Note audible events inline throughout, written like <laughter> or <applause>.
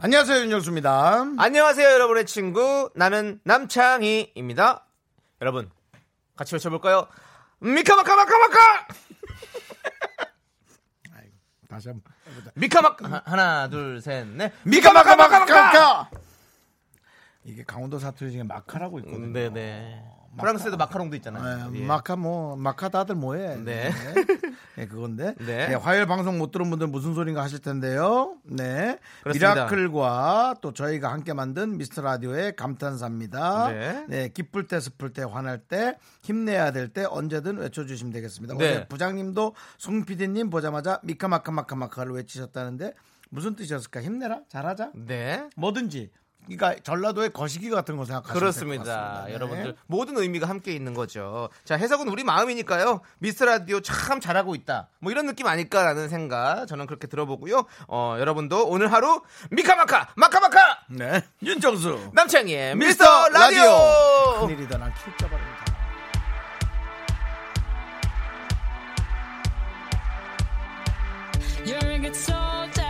안녕하세요 윤정수입니다. 안녕하세요, 여러분의 친구. 나는 남창희입니다. 여러분, 같이 외쳐볼까요? 미카마카마카마카! <laughs> 다시 한번. 미카마카! 하- 하나, 둘, 셋, 넷. 미카마카마카마카. 이게 강원도 사투리 중에 마카라고 있거든요. 네네. 프랑스에도 마카롱도 있잖아요. 네, 예. 마카 뭐 마카 다들 뭐해? 네. 네, 그건데. 네. 네, 화요일 방송 못 들은 분들 무슨 소린가 하실 텐데요. 네. 그렇습니다. 미라클과 또 저희가 함께 만든 미스터 라디오의 감탄사입니다. 네. 기쁠 때 슬플 때 화날 때 힘내야 될 때 언제든 외쳐주시면 되겠습니다. 네. 어제 부장님도 송 PD님 보자마자 미카마카마카마카를 외치셨다는데 무슨 뜻이었을까? 힘내라, 잘하자, 네. 뭐든지. 그러니까 전라도의 거시기 같은 거 생각하시면 그렇습니다. 같습니다. 네. 여러분들 모든 의미가 함께 있는 거죠. 자 해석은 우리 마음이니까요. 미스터 라디오 참 잘하고 있다. 뭐 이런 느낌 아닐까라는 생각 저는 그렇게 들어보고요. 어 여러분도 오늘 하루 미카마카 마카마카 네. 윤정수. 남창희의 미스터 라디오. 큰일이다. 난 킬자 바랍니다. You're a good soldier,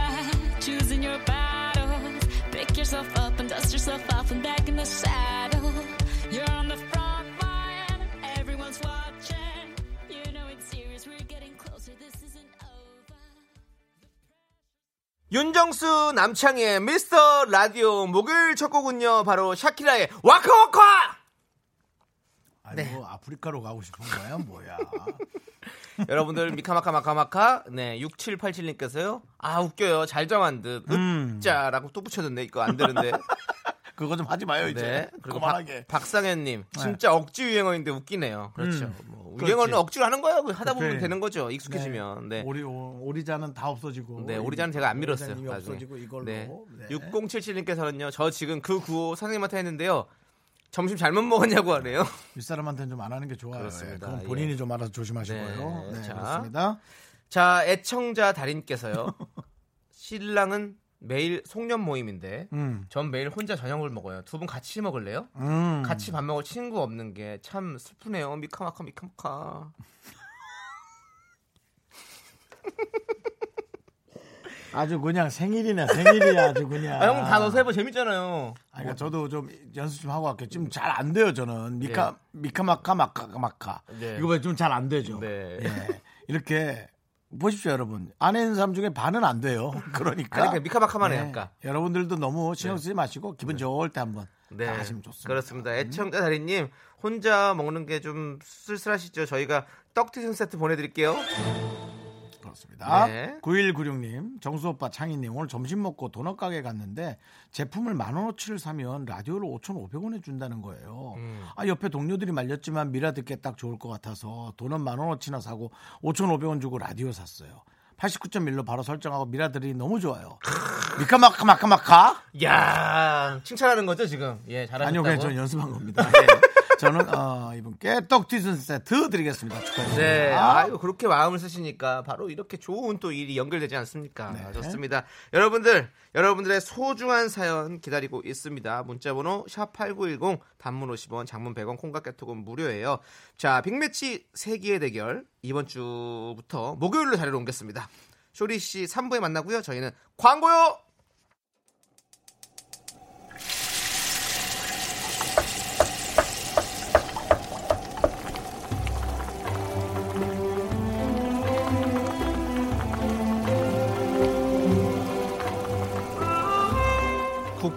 choosing your battles. Pick yourself up 윤정수 남창희의 미스터 라디오 목요일 첫 곡은요 바로 샤키라의 와카와카. 아니 네. 뭐 아프리카로 가고 싶은 거야 뭐야. <laughs> 여러분들 미카마카 마카마카? 네 6787님께서요. 아 웃겨요. 잘 정한 듯. 음. 으짜라고 또 붙여줬네 이거 안 되는데 그거 좀 하지 마요 이제. 네 그리고 그만하게. 박, 박상현님 진짜 억지 유행어인데 웃기네요 그렇죠 음. 뭐. 유행어는 억지로 하는 거예요 그 하다 보면 그래. 되는 거죠 익숙해지면 네. 오리 오- 오리자는 다 없어지고. 네, 오리자는 제가 안 밀었어요. 나중에. 없어지고 이걸로. 네. 네. 6077님께서는요, 저 지금 그 구호 선생님한테 했는데요, 점심 잘못 먹었냐고 하네요. <laughs> 윗사람한테는 좀 안 하는 게 좋아요. 그렇습니다. 예, 그건 예. 본인이 좀 알아서 조심하시고요. 네, 네, 자. 그렇습니다. 자, 애청자 달인께서요, <laughs> 신랑은 매일 송년 모임인데, 음. 전 매일 혼자 저녁을 먹어요. 두 분 같이 먹을래요? 음. 같이 밥 먹을 친구 없는 게 참 슬프네요. 미카마카 미카마카. <laughs> 아주 그냥 생일이네 생일이야 아주 그냥. 아, 형님 다 넣어서 해봐 재밌잖아요. 아, 그러니까 저도 좀 연습 좀 하고 갈게요. 지금 잘 안 돼요, 저는. 미카, 미카마카, 마카마카. 네. 이거 좀 잘 안 되죠. 네. 예. 이렇게, 보십시오, 여러분. 안에 있는 사람 중에 반은 안 돼요. <laughs> 그러니까. 아니, 그냥 미카마카만 해요, 네. 그러니까. 여러분들도 너무 신경 쓰지 마시고, 기분 좋을 때 한번 네. 다 하시면 좋습니다. 그렇습니다. 애청자 달인님 혼자 먹는 게 좀 쓸쓸하시죠? 저희가 떡튀순 세트 보내드릴게요. 그렇습니다. 네. 9196님, 정수 오빠, 창희님, 오늘 점심 먹고 도넛 가게 갔는데 제품을 만 원어치를 사면 라디오를 5,500원에 준다는 거예요. 음. 아, 옆에 동료들이 말렸지만 미라 듣기에 딱 좋을 것 같아서 도넛 만 원어치나 사고 5,500원 주고 라디오 샀어요. 89.1로 바로 설정하고 미라 들이 너무 좋아요. 미카마카 마카마카? 야 칭찬하는 거죠 지금? 예, 잘하셨다고. 아니요, 그냥 저는 연습한 겁니다. 저는 어, 이분께 떡 튀순 세트 드리겠습니다. 축하드립니다. 네, 아유 그렇게 마음을 쓰시니까 바로 이렇게 좋은 또 일이 연결되지 않습니까? 네. 좋습니다. 여러분들, 여러분들의 소중한 사연 기다리고 있습니다. 문자번호 샵 #8910 단문 50원, 장문 100원, 콩깍 개톡은 무료예요. 자, 빅매치 세기의 대결 이번 주부터 목요일로 자리를 옮겼습니다. 쇼리 씨 3부에 만나고요. 저희는 광고요.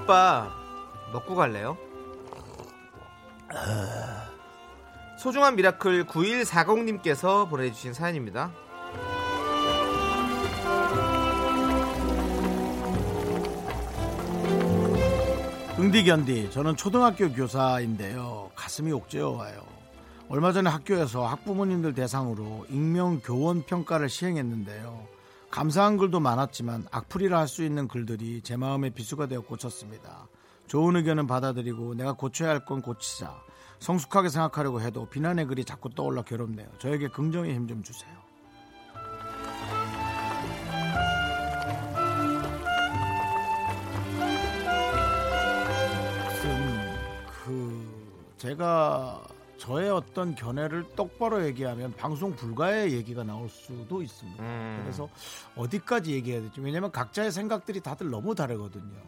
국밥 먹고 갈래요? 소중한 미라클 9140님께서 보내주신 사연입니다. 응디견디 저는 초등학교 교사인데요 가슴이 옥죄어 와요 얼마 전에 학교에서 학부모님들 대상으로 익명 교원 평가를 시행했는데요 감사한 글도 많았지만 악플이라 할 수 있는 글들이 제 마음의 비수가 되어 꽂혔습니다. 좋은 의견은 받아들이고 내가 고쳐야 할 건 고치자. 성숙하게 생각하려고 해도 비난의 글이 자꾸 떠올라 괴롭네요. 저에게 긍정의 힘 좀 주세요. 무슨 그 제가 저의 어떤 견해를 똑바로 얘기하면 방송 불가의 얘기가 나올 수도 있습니다. 음. 그래서 어디까지 얘기해야 될지 왜냐하면 각자의 생각들이 다들 너무 다르거든요.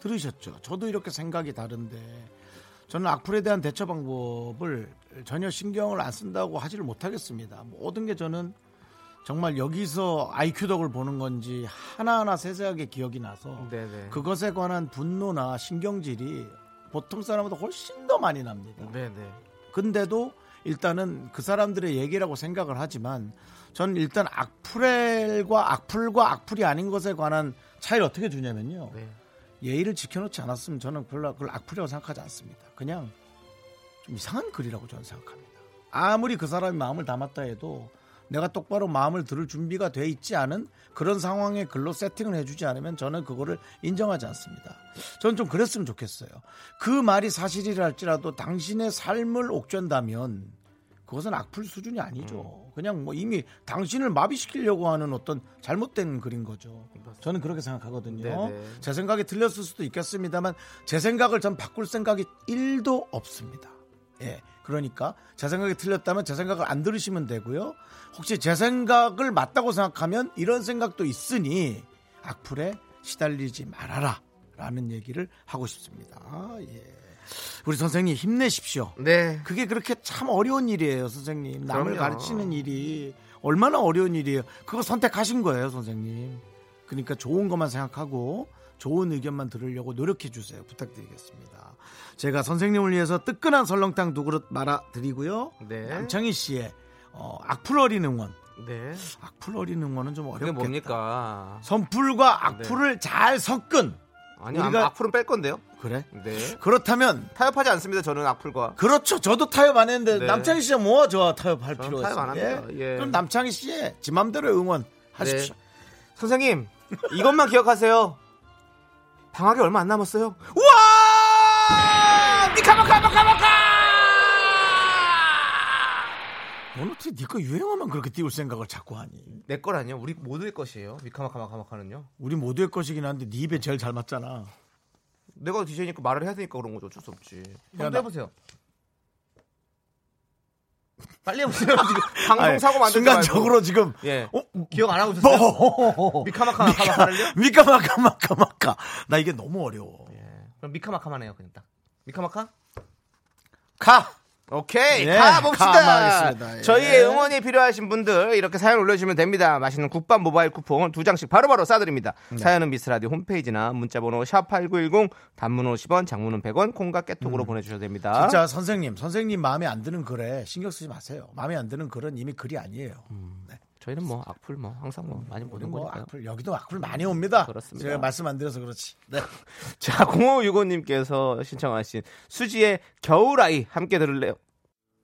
들으셨죠? 저도 이렇게 생각이 다른데 저는 악플에 대한 대처 방법을 전혀 신경을 안 쓴다고 하지를 못하겠습니다. 모든 게 저는 정말 여기서 IQ 덕을 보는 건지 하나하나 세세하게 기억이 나서 네네. 그것에 관한 분노나 신경질이 보통 사람보다 훨씬 더 많이 납니다. 네네. 근데도 일단은 그 사람들의 얘기라고 생각을 하지만 저는 일단 악플과 악플과 악플이 아닌 것에 관한 차이를 어떻게 두냐면요. 네. 예의를 지켜놓지 않았으면 저는 별로 그걸 악플이라고 생각하지 않습니다. 그냥 좀 이상한 글이라고 저는 생각합니다. 아무리 그 사람이 마음을 담았다 해도 내가 똑바로 마음을 들을 준비가 돼 있지 않은 그런 상황의 글로 세팅을 해주지 않으면 저는 그거를 인정하지 않습니다. 저는 좀 그랬으면 좋겠어요. 그 말이 사실이라 할지라도 당신의 삶을 옥죄한다면 그것은 악플 수준이 아니죠. 그냥 뭐 이미 당신을 마비시키려고 하는 어떤 잘못된 글인 거죠. 저는 그렇게 생각하거든요. 네네. 제 생각이 틀렸을 수도 있겠습니다만 제 생각을 전 바꿀 생각이 1도 없습니다. 예. 그러니까 제 생각이 틀렸다면 제 생각을 안 들으시면 되고요. 혹시 제 생각을 맞다고 생각하면 이런 생각도 있으니 악플에 시달리지 말아라. 라는 얘기를 하고 싶습니다. 예. 우리 선생님 힘내십시오. 네. 그게 그렇게 참 어려운 일이에요, 선생님. 남을 그럼요. 가르치는 일이 얼마나 어려운 일이에요. 그거 선택하신 거예요, 선생님. 그러니까 좋은 것만 생각하고 좋은 의견만 들으려고 노력해 주세요. 부탁드리겠습니다. 제가 선생님을 위해서 뜨끈한 설렁탕 두 그릇 말아 드리고요. 네. 남창희 씨의 어, 악플 어린 응원. 네. 악플 어린 응원은 좀 그게 어렵겠다. 뭡니까? 선풀과 악플을 잘 섞은 아니, 우리가- 악플은 뺄 건데요. 그래? 네. 그렇다면 타협하지 않습니다. 저는 악플과. 그렇죠. 저도 타협 안 했는데 네. 남창희 씨가 뭐가 저 타협할 필요가 타협 안 있어요. 합니다. 예. 그럼 남창희 씨의 지 맘대로 응원 하십시오. 네. 선생님, 이것만 기억하세요. 방학이 얼마 안 남았어요. 우와! 미카마카마카마카! 너는 어떻게 네거 유행어만 그렇게 띄울 생각을 자꾸 하니? 내 거라니요. 우리 모두의 것이에요. 미카마카마카마카는요. 우리 모두의 것이긴 한데 네 입에 제일 잘 맞잖아. 내가 DJ니까 말을 해야 되니까 그런 거죠. 어쩔 수 없지. 한번 나- 해보세요. 빨리 해보세요. <laughs> 지금 방송 사고 만들지 순간적으로 지금. 예. 어? 기억 안 하고 있었어요? 뭐? 미카마카마카마카를요? <laughs> 미카마카마카마카. 나 이게 너무 어려워. 예. 그럼 미카마카만 해요. 그냥 딱. 미카마카? 가. 오케이 예, 가봅시다. 예. 저희의 응원이 필요하신 분들 이렇게 사연 올려주시면 됩니다. 맛있는 국밥 모바일 쿠폰 두 장씩 바로바로 쏴드립니다. 네. 사연은 미스라디오 홈페이지나 문자번호 샵8910 단문 50원 장문은 100원 콩과 깨톡으로 보내주셔도 됩니다. 음. 진짜 선생님, 선생님 마음에 안 드는 글에 신경 쓰지 마세요. 마음에 안 드는 글은 이미 글이 아니에요. 네. 저희는 뭐 악플 뭐 항상 뭐 많이 보는 뭐 거니까요. 악플 여기도 악플 많이 옵니다. 그렇습니다. 제가 말씀 안 드려서 그렇지. 네. <laughs> 자 0565님께서 신청하신 수지의 겨울아이 함께 들을래요.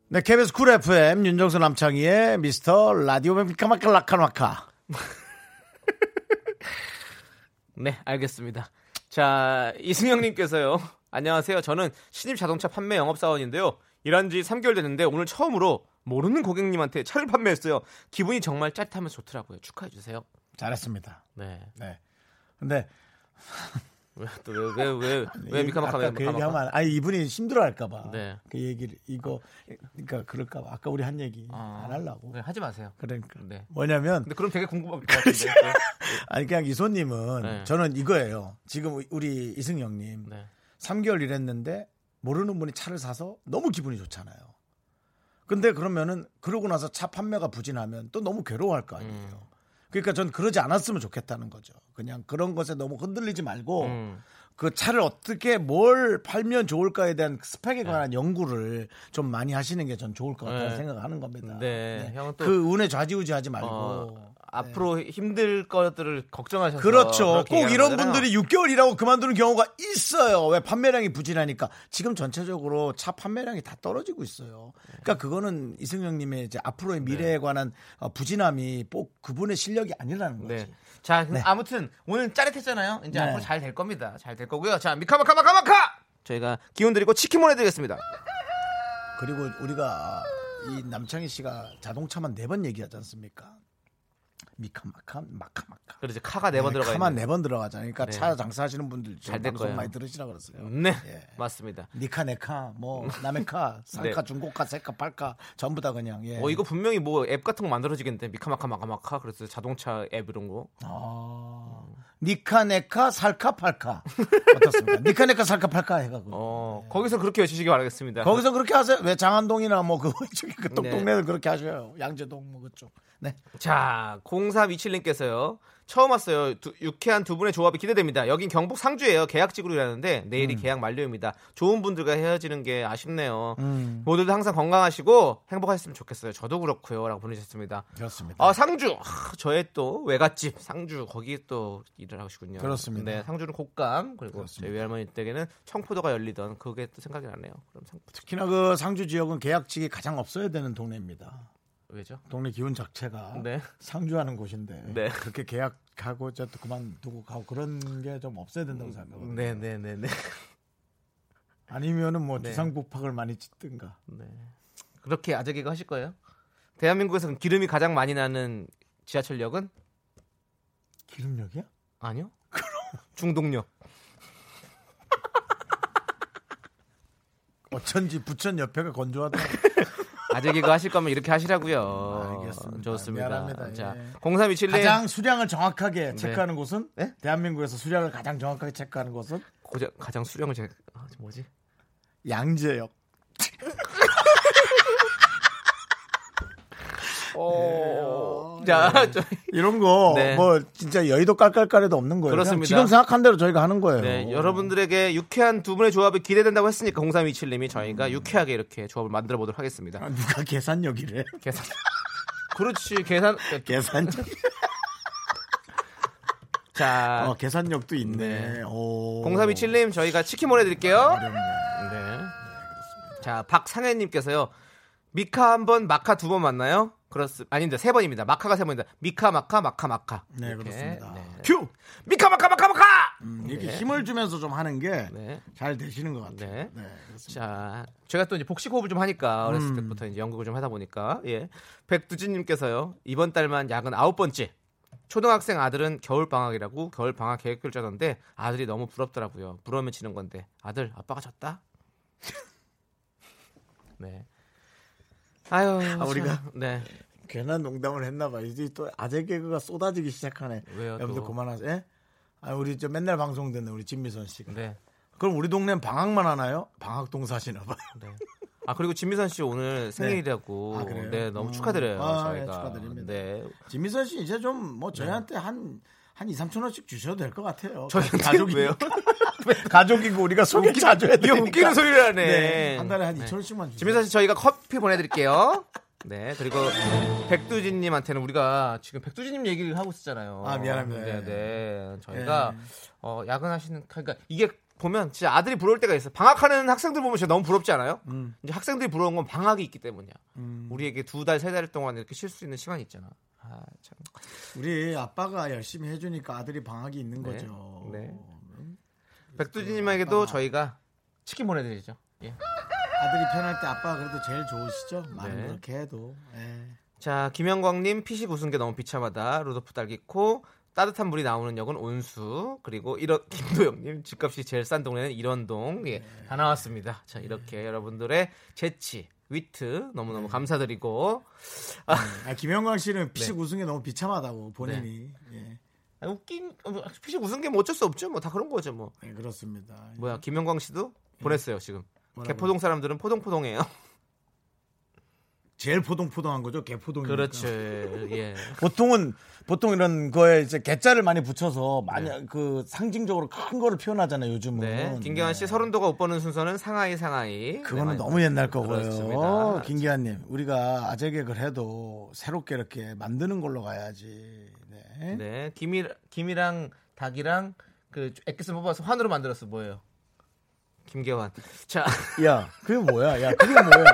네, KBS 쿨 FM 윤정수 남창희의 미스터 라디오 미카마카 라카마카. <laughs> 네, 알겠습니다. 자, 이승영님께서요. 안녕하세요. 저는 신입 자동차 판매 영업사원인데요. 일한 지 3개월 됐는데 오늘 처음으로 모르는 고객님한테 차를 판매했어요. 기분이 정말 짜릿하면서 좋더라고요. 축하해 주세요. 잘했습니다. 네. 네. 근데 <laughs> 왜, 또 왜, 왜, 왜, 왜 미카마카메, 그 얘기하면 안- 아니 이분이 힘들어할까봐. 네. 그 얘기를 이거 그러니까 그럴까봐. 아까 우리 한 얘기 아, 안 하려고. 네, 하지 마세요. 그러니까 네. 뭐냐면 근데 그럼 되게 궁금할 것 같은데. 네. 아니 그냥 이소님은 네. 저는 이거예요. 지금 우리 이승영님 네. 3개월 일했는데 모르는 분이 차를 사서 너무 기분이 좋잖아요. 근데 그러면은 그러고 나서 차 판매가 부진하면 또 너무 괴로워할 거 아니에요. 음. 그러니까 전 그러지 않았으면 좋겠다는 거죠. 그냥 그런 것에 너무 흔들리지 말고 음. 그 차를 어떻게 뭘 팔면 좋을까에 대한 스펙에 관한 연구를 좀 많이 하시는 게 전 좋을 것 같다는 네. 생각을 하는 겁니다. 네. 또- 그 운에 좌지우지하지 말고 어, 앞으로 힘들 것들을 걱정하셔서 그렇죠. 꼭 이런 거잖아요. 분들이 6개월이라고 그만두는 경우가 있어요. 왜 판매량이 부진하니까. 지금 전체적으로 차 판매량이 다 떨어지고 있어요. 그러니까 그거는 이승영님의 이제 앞으로의 미래에 관한 어, 부진함이 꼭 그분의 실력이 아니라는 거지. 네. 자, 근데 아무튼 오늘 짜릿했잖아요. 이제 네. 앞으로 잘 될 겁니다. 잘 될 거고요. 자, 미카마카마카마카! 저희가 기운 드리고 치킨 보내드리겠습니다. 그리고 우리가 이 남창희 씨가 자동차만 네 번 얘기하지 않습니까? 미카마카 마카마카. 그래서 카가 네 번 들어가 카만 있는. 네번 들어가잖아요. 그러니까 네. 차 장사하시는 분들 잘될 거예요. 많이 들으시라 그랬어요. 네, 예. 맞습니다. 니카 네카 뭐 <laughs> 남의카 쌍카 네. 중고카 세카 팔카 전부 다 그냥 예. 어, 이거 분명히 뭐 앱 같은 거 만들어지겠는데 미카마카 마카마카 그래서 자동차 앱 이런 거. 아, 니카 네카 살카 팔카 어떻습니까? 니카 네카 살카 팔카 해가지고 어, 거기서 그렇게 외치시기 바라겠습니다. 거기서 그렇게 하세요. 왜 장안동이나 뭐그 <laughs> 그 네. 똑동네들 그렇게 하셔요. 양재동 뭐 그쪽. 네. 자, 0327님께서요. 처음 왔어요. 두- 유쾌한 두 분의 조합이 기대됩니다. 여긴 경북 상주예요. 계약직으로 일하는데 음. 내일이 계약 만료입니다. 좋은 분들과 헤어지는 게 아쉽네요. 음. 모두들 항상 건강하시고 행복하셨으면 좋겠어요. 저도 그렇고요라고 보내주셨습니다. 그렇습니다. 아 상주 아, 저의 또 외갓집 상주 거기 또 일을 하시군요. 그렇습니다. 네, 상주는 곶감 그리고 그렇습니다. 저희 외할머니 댁에는 청포도가 열리던 그게 또 생각이 나네요. 그럼 상 특히나 그 상주 지역은 계약직이 가장 없어야 되는 동네입니다. 왜죠? 동네 기운 자체가 네. 상주하는 곳인데 네. 그렇게 계약하고 이제 또 그만두고 가고 그런 게 좀 없어야 된다고 생각합니다. 네네네네. 아니면은 뭐 네. 지상부팍을 많이 짓든가. 네. 그렇게 아재개가 하실 거예요? 대한민국에서는 기름이 가장 많이 나는 지하철역은 기름역이야? 아니요. 중동역. 어쩐지 부천 옆에가 건조하다. <laughs> 아재개가 하실 거면 이렇게 하시라고요. 알겠습니다. 좋습니다. 미안합니다. 자, 예. 0327님 가장 수량을 정확하게 체크하는 곳은 네? 대한민국에서 수량을 가장 정확하게 체크하는 곳은 고장, 가장 수령을 제가 아, 저 뭐지? 양재역. 어. 자, 저, 이런 거 네. 뭐 진짜 여의도 깔깔깔에도 없는 거예요. 그렇습니다. 지금 생각한 대로 저희가 하는 거예요. 네, 여러분들에게 유쾌한 두 분의 조합이 기대된다고 했으니까 0327님이 저희가 유쾌하게 이렇게 조합을 만들어 보도록 하겠습니다. 아, 누가 계산역이래? 계산. <laughs> 그렇지, 계산. 계산역. <laughs> 자, 어, 계산역도 있네. 네. 오. 0327님 저희가 치킨 보내드릴게요. 어렵네. 네. 자, 박상현님께서요. 미카 한 번, 마카 두번 맞나요? 그렇습, 아닌데 세 번입니다. 마카가 세 번입니다. 미카, 마카, 마카, 마카. 네, 이렇게. 그렇습니다. 네. 큐! 미카, 마카, 마카, 마카! 음, 이렇게 네. 힘을 주면서 좀 하는 게 잘 네. 되시는 것 같아요. 네. 네. 자, 제가 또 이제 복식 호흡을 좀 하니까 어렸을 음. 때부터 이제 연극을 좀 하다 보니까 예. 백두진님께서요 이번 달만 야근 아홉 번째. 초등학생 아들은 겨울 방학이라고 겨울 방학 계획을 짜던데 아들이 너무 부럽더라고요. 부러우면 지는 건데 아들 아빠가 졌다. <laughs> 네. 아유, 아, 우리가? 참, 네. 괜한 농담을 했나 봐. 이제 또 아재 개그가 쏟아지기 시작하네. 왜요, 여러분들 또? 그만하세요. 예? 아, 우리 저 맨날 방송 듣는 우리 진미선 씨가. 네. 그럼 우리 동네는 방학만 하나요? 방학 동 사시나 봐요. <laughs> 네. 아 그리고 진미선 씨 오늘 생일이라고. 아, 그래요? 네, 너무 음. 축하드려요. 아, 네, 저희가. 축하드립니다. 네. 진미선 씨 이제 좀 뭐 저희한테 한, 한 2, 3천 원씩 주셔도 될 것 같아요. 저희한테 가족이 왜요? <laughs> 가족이고 우리가 소개 자주 되니까. 웃기는 소리를 하네. 네, 한 달에 한 2천 원씩만 주세요. 지민선 씨 저희가 커피 보내드릴게요. 네 그리고 백두진님한테는 우리가 지금 백두진님 얘기를 하고 있었잖아요. 아, 미안합니다. 네, 네. 저희가 네. 어, 야근하시는 그러니까 이게 보면 진짜 아들이 부러울 때가 있어 요. 방학하는 학생들 보면 진짜 너무 부럽지 않아요? 음. 이제 학생들이 부러운 건 방학이 있기 때문이야. 음. 우리에게 두 달, 세 달 동안 이렇게 쉴 수 있는 시간이 있잖아. 아, 참. 우리 아빠가 열심히 해주니까 아들이 방학이 있는 네. 거죠. 네. 음. 백두진님에게도 저희가 치킨 보내드리죠. 예. 아들이 편할 때 아빠가 그래도 제일 좋으시죠? 말은 네. 그렇게 해도. 예. 자, 김영광님 피식 웃은 게 너무 비참하다. 루도프 딸기코 따뜻한 물이 나오는 역은 온수 그리고 이런 <laughs> 김도영님 집값이 제일 싼 동네는 이런동 예, 다 나왔습니다. 자 이렇게 여러분들의 재치 위트 너무너무 감사드리고 아, 김영광 씨는 네. 피식 우승에 너무 비참하다고 본인이. 예. 아, 웃긴 어, 피식 웃은 게 뭐 어쩔 수 없죠. 뭐 다 그런 거죠. 뭐 네, 그렇습니다. 뭐야 김영광 씨도 보냈어요 지금? 개포동 사람들은 포동포동해요. <laughs> 제일 포동포동한 거죠. 개포동이니까. 그렇죠. 예. 보통은 보통 이런 거에 이제 개자를 많이 붙여서 많이 그 상징적으로 큰 거를 표현하잖아요. 요즘은. 네. 김경환 씨 네. 서른도가 옷 보는 순서는 상하이 상하이. 그거는 네, 너무 옛날 거고요. 그렇습니다. 김기환님, 우리가 아재 개그를 해도 새롭게 이렇게 만드는 걸로 가야지. 네. 네. 김이 김이랑 닭이랑 그 액기스 뽑아서 환으로 만들었어. 뭐예요? 김경환. 자, 야, 그게 뭐야? 야, 그게 뭐야?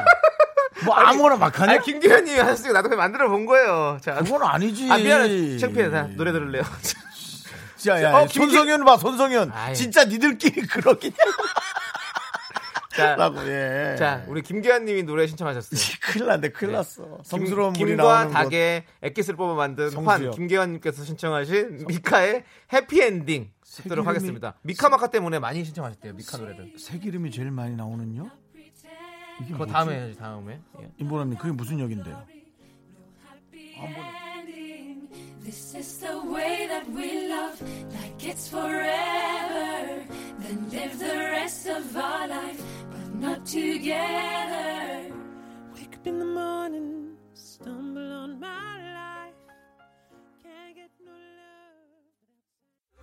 뭐 아무거나 막 하냐? 아니 김경환님이 하셨으니까 나도 그냥 만들어 본 거예요. 자, 그건 아니지. 아 미안해. 창피해. 다 노래 들을래요. <laughs> 자, 야, 어, 김기- 손성현 봐, 손성현. 아이. 진짜 니들끼리 <laughs> 그러긴 자, 라고, 예. 자, 우리 김기환님이 노래 신청하셨어요. <laughs> 큰일 났네, 큰일 났어. 성스러운 김, 김과. 닭의 액기스를 뽑아 만든. 환 김기환님께서 신청하신 미카의 해피엔딩 듣도록 하겠습니다. 미카마카 때문에 많이 신청하셨대요. 미카 노래를. 색 이름이 제일 많이 나오는요? 이게 그거 뭐지? 다음에 해야지 다음에. 예. 임보라님, 그게 무슨 역인데요? This is the way that we love, like it's forever. Then live the rest of our life, but not together. Wake up in the morning, stumble on my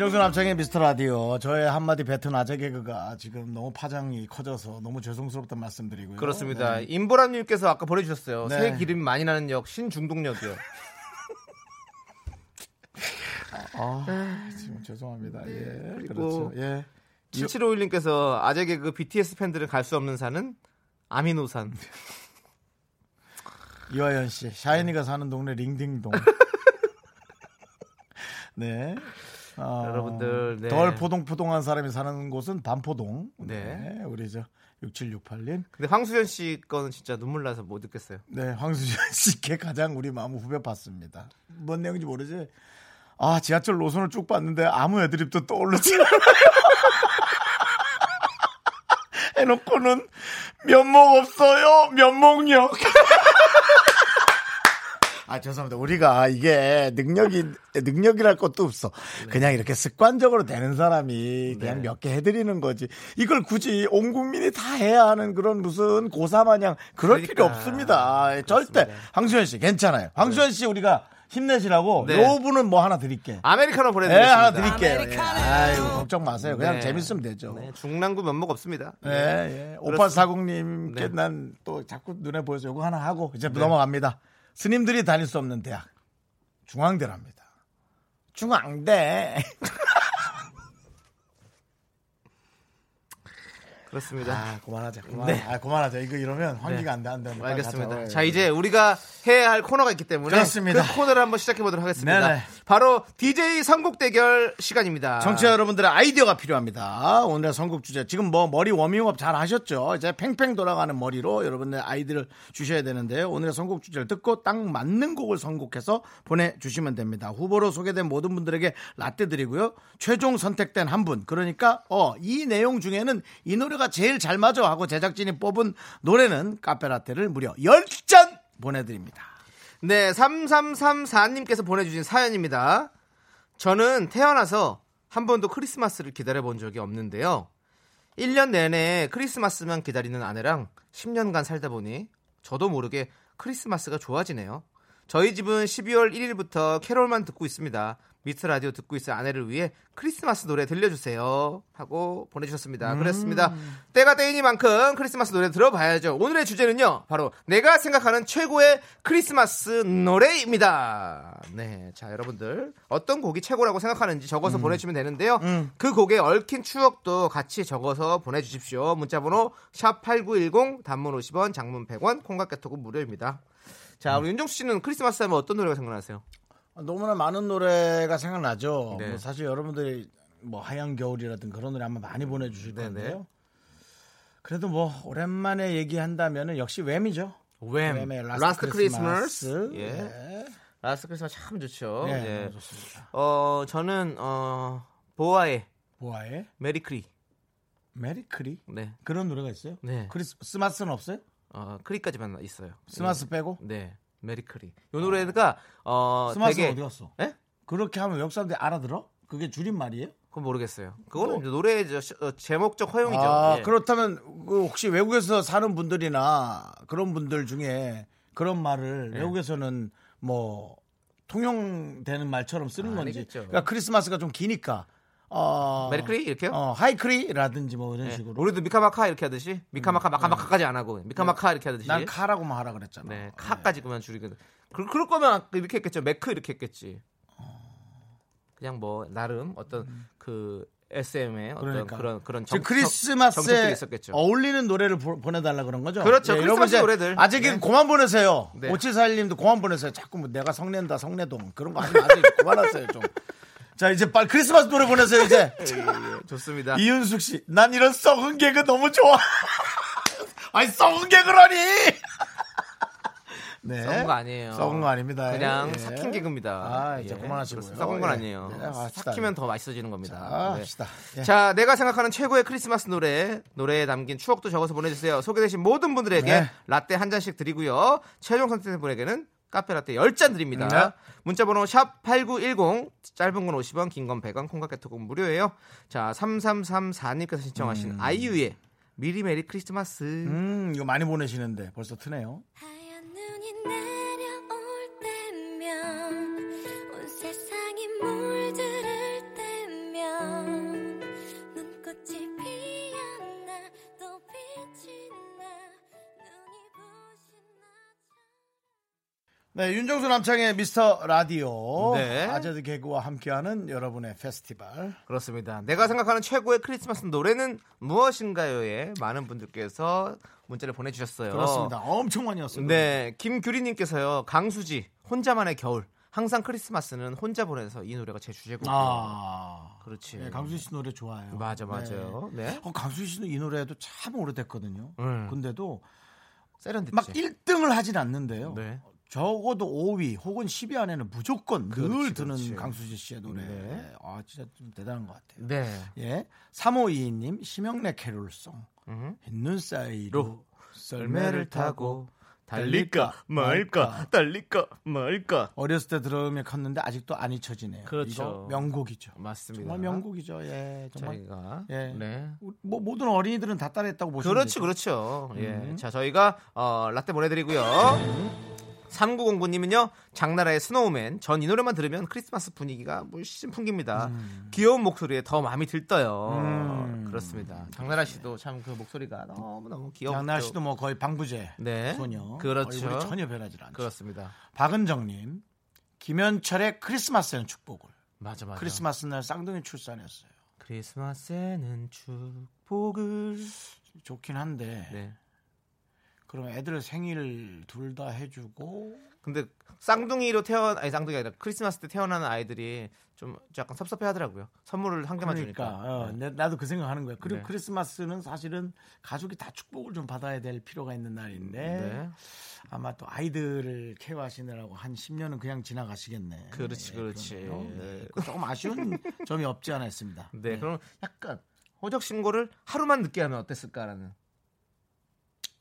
윤정수 남창의 미스터 라디오. 저의 한마디 뱉은 아재 개그가 지금 너무 파장이 커져서 너무 죄송스럽다는 말씀드리고요. 그렇습니다. 네. 임보라님께서 아까 보내주셨어요. 네. 새 기름이 많이 나는 역 신중동역이요. <laughs> 지금 죄송합니다. 예. 그리고 그렇죠. 예. 7751님께서 아재 개그 BTS 팬들은 갈 수 없는 산은 아미노산. <laughs> 이화연 씨, 샤이니가 사는 동네 링딩동. <laughs> 네. 어, 여러분들, 네. 덜 포동포동한 사람이 사는 곳은 반포동. 네. 네. 우리 저 6768님. 근데 황수현 씨 거는 진짜 눈물 나서 못 듣겠어요. 네, 황수진 <laughs> 씨께 가장 우리 마음 후벼 봤습니다. 뭔 내용인지 모르지? 아, 지하철 노선을 쭉 봤는데 아무 애드립도 떠오르지 않아요. <laughs> 해놓고는 면목 없어요. 면목력. <laughs> 아 죄송합니다. 우리가 이게 능력이 능력이랄 것도 없어. 그냥 이렇게 습관적으로 되는 사람이 그냥 네. 몇개 해드리는 거지. 이걸 굳이 온 국민이 다 해야 하는 그런 무슨 고사 마냥 그럴 필요 그러니까. 없습니다. 절대 그렇습니다. 황수현 씨 괜찮아요. 황수현 씨 우리가 힘내시라고 네. 요 분은 뭐 하나 드릴게. 아메리카노 네, 보내드리겠습니다. 하나 드릴게요. 예. 아유, 걱정 마세요. 그냥 네. 재밌으면 되죠. 네, 중랑구 면목 없습니다. 예, 예. 5840님께 네. 난또 자꾸 눈에 보여서 요거 하나 하고 이제 넘어갑니다. 스님들이 다닐 수 없는 대학. 중앙대랍니다. 중앙대. 그렇습니다. 아, 그만하자. 그만. 네. 아, 그만하자. 이거 이러면 환기가 안 돼, 안 돼. 알겠습니다. 가자. 자, 이제 우리가 해야 할 코너가 있기 때문에 그렇습니다. 그 코너를 한번 시작해 보도록 하겠습니다. 네네. 바로 DJ 선곡 대결 시간입니다. 청취자 여러분들의 아이디어가 필요합니다. 오늘의 선곡 주제. 지금 뭐 머리 워밍업 잘 하셨죠? 이제 팽팽 돌아가는 머리로 여러분의 아이디어를 주셔야 되는데요. 오늘의 선곡 주제를 듣고 딱 맞는 곡을 선곡해서 보내 주시면 됩니다. 후보로 소개된 모든 분들에게 라떼 드리고요. 최종 선택된 한 분. 그러니까 어, 이 내용 중에는 이 노래가 제일 잘 맞아 하고 제작진이 뽑은 노래는 카페라떼를 무려 10잔 보내드립니다. 네, 3334님께서 보내주신 사연입니다. 저는 태어나서 한 번도 크리스마스를 기다려 본 적이 없는데요. 1년 내내 크리스마스만 기다리는 아내랑 10년간 살다 보니 저도 모르게 크리스마스가 좋아지네요. 저희 집은 12월 1일부터 캐롤만 듣고 있습니다. 미스 라디오 듣고 있을 아내를 위해 크리스마스 노래 들려주세요. 하고 보내주셨습니다. 그렇습니다. 때가 때이니만큼 크리스마스 노래 들어봐야죠. 오늘의 주제는요. 바로 내가 생각하는 최고의 크리스마스 노래입니다. 네. 자, 여러분들. 어떤 곡이 최고라고 생각하는지 적어서 보내주시면 되는데요. 그 곡에 얽힌 추억도 같이 적어서 보내주십시오. 문자번호 샵 8910 단문 50원 장문 100원 콩깍개톡은 무료입니다. 자, 우리 윤정수 씨는 크리스마스 하면 어떤 노래가 생각나세요? 너무나 많은 노래가 생각나죠. 네. 뭐 사실 여러분들이 뭐 하얀 겨울이라든 그런 노래 아마 많이 보내주실. 텐데요. 그래도 뭐 오랜만에 얘기한다면은 역시 Wham이죠. Wham. Wham의 Last Christmas. 예. 네. Last Christmas 참 좋죠. 네, 예. 좋습니다. 어, 저는 어, 보아의 보아의 메리크리. 메리크리 네. 그런 노래가 있어요? 네. 크리스마스는 없어요? 어, 크리까지만 있어요. 스마스 예. 빼고? 네. 메리크리. 요 노래가 어 스마스 되게 어디 갔어? 예? 그렇게 하면 외국 사람들이 알아들어? 그게 줄임 말이에요? 그건 모르겠어요. 그거는 이제 노래 어, 제목적 허용이죠. 아, 예. 그렇다면 그 혹시 외국에서 사는 분들이나 그런 분들 중에 그런 말을 예. 외국에서는 뭐 통용되는 말처럼 쓰는 아, 건지. 아니겠죠. 그러니까 크리스마스가 좀 기니까 어 메리크리 이렇게요? 어, 하이크리라든지 뭐 이런 예. 식으로. 우리도 미카마카 이렇게 하듯이 미카마카 마카마카까지 안 하고 미카마카 이렇게 하듯이. 난 카라고만 하라 그랬잖아. 네, 카까지 그만 줄이거든. 그, 그럴 거면 이렇게 했겠죠. 매크 이렇게 했겠지. 그냥 뭐 나름 어떤 그 SM의 어떤 음. 그러니까. 그런 그런 정, 크리스마스에 있었겠죠. 어울리는 노래를 보, 내달라 그런 거죠? 그렇죠. 예, 크리스마스 노래들. 아직은 네. 그만 보내세요. 네. 5741님도 그만 보내세요. 자꾸 뭐 내가 성낸다, 성내동 그런 거 하지 마세요. 그만하세요 좀. 자 이제 빨리 크리스마스 노래 보내세요 이제. <laughs> 예, 예, 좋습니다. 이윤숙 씨, 난 이런 썩은 개그 너무 좋아. <laughs> 아니 썩은 개그라니. <laughs> 네. 썩은 거 아니에요. 썩은 거 아닙니다. 그냥 예. 삭힌 개그입니다. 아, 이제 예, 그만하시고요. 썩은 건 예. 아니에요. 네, 합시다. 삭히면 더 맛있어지는 겁니다. 자, 네. 예. 자, 내가 생각하는 최고의 크리스마스 노래, 노래에 담긴 추억도 적어서 보내주세요. 소개되신 모든 분들에게 네. 라떼 한 잔씩 드리고요. 최종 선택된 분에게는 카페 라떼 10잔 드립니다. 네. 문자번호 샵 8910, 짧은 건 50원, 긴 건 100원, 콩깍개톡은 무료예요. 자, 3334님께서 신청하신 아이유의 미리 메리 크리스마스. 음, 이거 많이 보내시는데 벌써 트네요. 네, 윤정수 남창의 미스터 라디오. 네. 아재드 개그와 함께하는 여러분의 페스티벌. 그렇습니다. 내가 생각하는 최고의 크리스마스 노래는 무엇인가요에 많은 분들께서 문자를 보내주셨어요. 그렇습니다. 엄청 많이 왔어요. 네, 김규리님께서요. 강수지 혼자만의 겨울. 항상 크리스마스는 혼자 보내서 이 노래가 제 주제곡이에요. 아. 그렇지. 네, 강수희 씨 노래 좋아요. 맞아, 맞아요. 네. 어, 강수희 씨는 이 노래도 참 오래됐거든요. 음. 근데도 세련됐지. 막 1등을 하진 않는데요. 네. 적어도 5위 혹은 10위 안에는 무조건 늘 그렇지, 드는 그렇지. 강수지 씨의 노래. 네. 아, 진짜 좀 대단한 것 같아요. 네. 예. 3522님, 심영래 캐롤송. 음. 흰 눈 사이로 썰매를 타고 달릴까 말까 달릴까 말까 어렸을 때 들으며 컸는데 아직도 안 잊혀지네요. 그렇죠. 명곡이죠. 맞습니다. 정말 명곡이죠. 예, 정말. 저희가 예. 네. 뭐 모든 어린이들은 다 따라했다고 보시면 그렇죠, 되죠. 그렇죠. 예. 음. 자, 저희가 어, 라떼 보내드리고요. 3909님은요, 장나라의 Snowman. 전 이 노래만 들으면 크리스마스 분위기가 물씬 풍깁니다. 귀여운 목소리에 더 마음이 들떠요. 음. 그렇습니다. 장나라 씨도 참 그 목소리가 너무너무 귀엽죠. 장나 씨도 뭐 거의 방부제 네. 소녀. 그렇죠. 얼굴이 전혀 변하지 않죠. 그렇습니다. 박은정님, 김현철의 크리스마스에는 축복을. 맞아, 맞아. 크리스마스 날 쌍둥이 출산했어요. 크리스마스에는 축복을. 좋긴 한데 네. 그럼 애들 생일 둘 다 해주고 근데 쌍둥이로 태어난 아니 쌍둥이 아니라 크리스마스 때 태어나는 아이들이 좀 약간 섭섭해 하더라고요. 선물을 한 개만 그러니까 주니까. 어, 내- 나도 그 생각하는 거야. 그리고 네. 크리스마스는 사실은 가족이 다 축복을 좀 받아야 될 필요가 있는 날인데 네. 아마 또 아이들을 케어하시느라고 한 10년은 그냥 지나가시겠네. 그렇지, 예, 그렇지. 그러네요. 네. 그 조금 아쉬운 <laughs> 점이 없지 않아 있습니다. 네, 그럼 약간 호적 신고를 하루만 늦게 하면 어땠을까라는.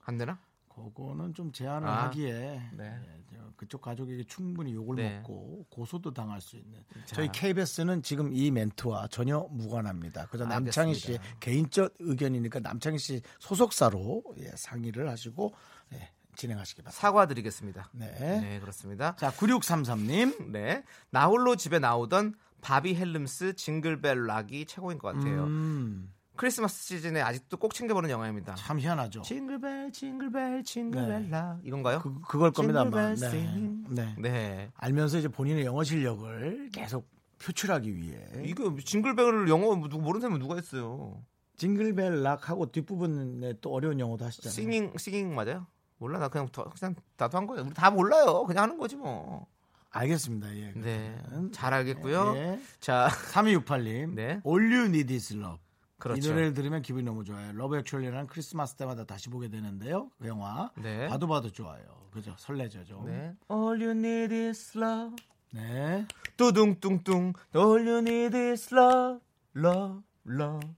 안 되나? 그거는 좀 제한을 아, 하기에 네. 예, 저 그쪽 가족에게 충분히 욕을 네. 먹고 고소도 당할 수 있는 자. 저희 KBS는 지금 이 멘트와 전혀 무관합니다. 그저 아, 남창희 씨의. 개인적 의견이니까 남창희 씨 소속사로 예, 상의를 하시고 예, 진행하시기 바랍니다. 사과드리겠습니다. 네. 네, 그렇습니다. 자, 9633님. 네. 나홀로 집에 나오던 바비 헬름스 징글벨 락이 최고인 것 같아요. 음, 크리스마스 시즌에 아직도 꼭 챙겨보는 영화입니다. 참 희한하죠. 징글벨 징글벨 징글벨 네. 락 이건가요? 그, 그걸 겁니다, 아마. 네. 싱. 네. 네. 알면서 이제 본인의 영어 실력을 계속 표출하기 위해 이거 징글벨을 영어 누구 모르는 사람은 누가 했어요? 징글벨 락하고 뒷부분에 또 어려운 영어도 하시잖아요. 싱잉 싱잉 맞아요? 몰라 나 그냥 더- 그냥 나도 한 거예요. 우리 다 몰라요. 그냥 하는 거지 뭐. 알겠습니다. 예. 네. 잘 알겠고요. 예. 자, 3268님. 네. All you need is love. 그렇죠. 이 노래를 들으면 기분이 너무 좋아요. Love Actually라는 크리스마스 때마다 다시 보게 되는데요. 그 영화 네. 봐도 봐도 좋아요. 그죠? 설레죠 좀. 네. All you need is love. 네. 뚜둥뚱뚱. All you need is love, love, love.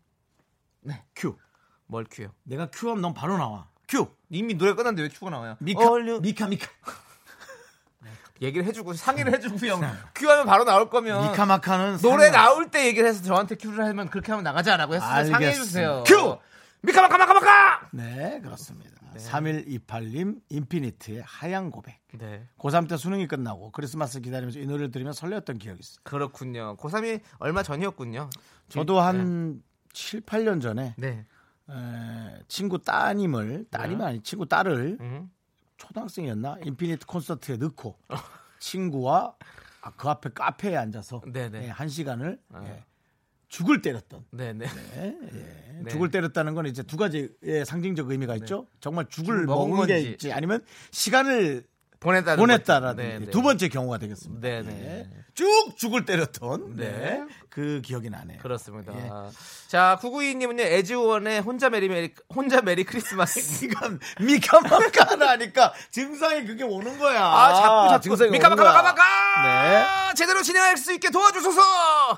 큐. 뭘 큐요? 내가 큐하면 넌 바로 나와. 큐. 이미 노래 끝났는데 왜 큐가 나와요? 미카 All you- 미카 미카 얘기를 해주고 상의를 해주고 형 큐하면 바로 나올 거면 미카 마카는 노래 상관- 나올 때 얘기를 해서 저한테 큐를 하면 그렇게 하면 나가자라고 했어요. 상의해 주세요. 큐! 미카마카 마카마카. 네 그렇습니다. 3128님 인피니트의 하얀 고백. 네. 고3 때 수능이 끝나고 크리스마스 기다리면서 이 노래를 들으면 설레었던 기억이 있어요. 그렇군요. 고3이 얼마 전이었군요. 저도 한 7, 8년 전에 네. 에, 친구 따님을 따님이 아니 친구 딸을 음. 초등학생이었나 인피니트 콘서트에 넣고 친구와 아, 그 앞에 카페에 앉아서. 예, 한 시간을 아. 예, 죽을 때렸던 네네. 예, 예. 네. 죽을 때렸다는 건 이제 두 가지의 상징적 의미가 있죠. 정말 죽을 먹은 먹은 게. 있지 아니면 시간을 보냈다는 보냈다라는 거죠. 네네. 두 번째 경우가 되겠습니다. 네네. 예. 쭉 죽을 때렸던 네. 네. 그 기억이 나네요. 그렇습니다. 예. 자, 992님은요, 에즈원의 혼자 메리 메리, 혼자 메리 크리스마스. <laughs> 이건 미카마카를 하니까 증상이 그게 오는 거야. 아, 자꾸, 자꾸. 증상이 미카마카마카마카! 네. 제대로 진행할 수 있게 도와주소서!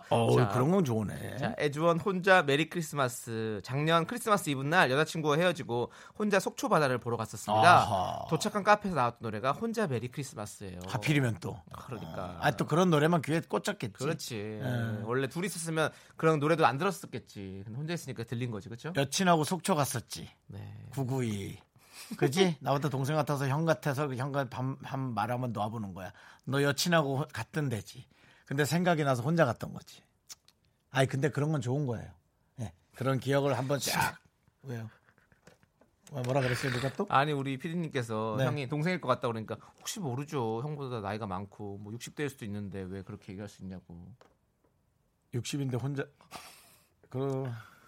어, 자, 그런 건 좋네. 자, 에즈원 혼자 메리 크리스마스. 작년 크리스마스 이브 날 여자친구와 헤어지고 혼자 속초 바다를 보러 갔었습니다. 아하. 도착한 카페에서 나왔던 노래가 혼자 메리 크리스마스예요. 하필이면 또. 그러니까. 아, 또 그런 노래만 귀에 꽂혔겠지. 그렇지. 예. 원래 둘이 있었으면 그런 노래도 안 들었었겠지. 근데 혼자 있으니까 들린 거지, 그렇죠? 여친하고 속초 갔었지. 네. 992. 그지? 나보다 동생 같아서 형 같아서 그 형과 밤, 한 말하면 놔보는 거야. 너 여친하고 갔던 데지. 근데 생각이 나서 혼자 갔던 거지. 아니, 근데 그런 건 좋은 거예요. 예. 그런 기억을 한번 쫙. 왜요? 왜 뭐라 그랬어요, 누가 또? 아니 우리 피디님께서 네. 형이 동생일 것 같다 그러니까 혹시 모르죠 형보다 나이가 많고 뭐 60대일 수도 있는데 왜 그렇게 얘기할 수 있냐고 60인데 혼자. 그,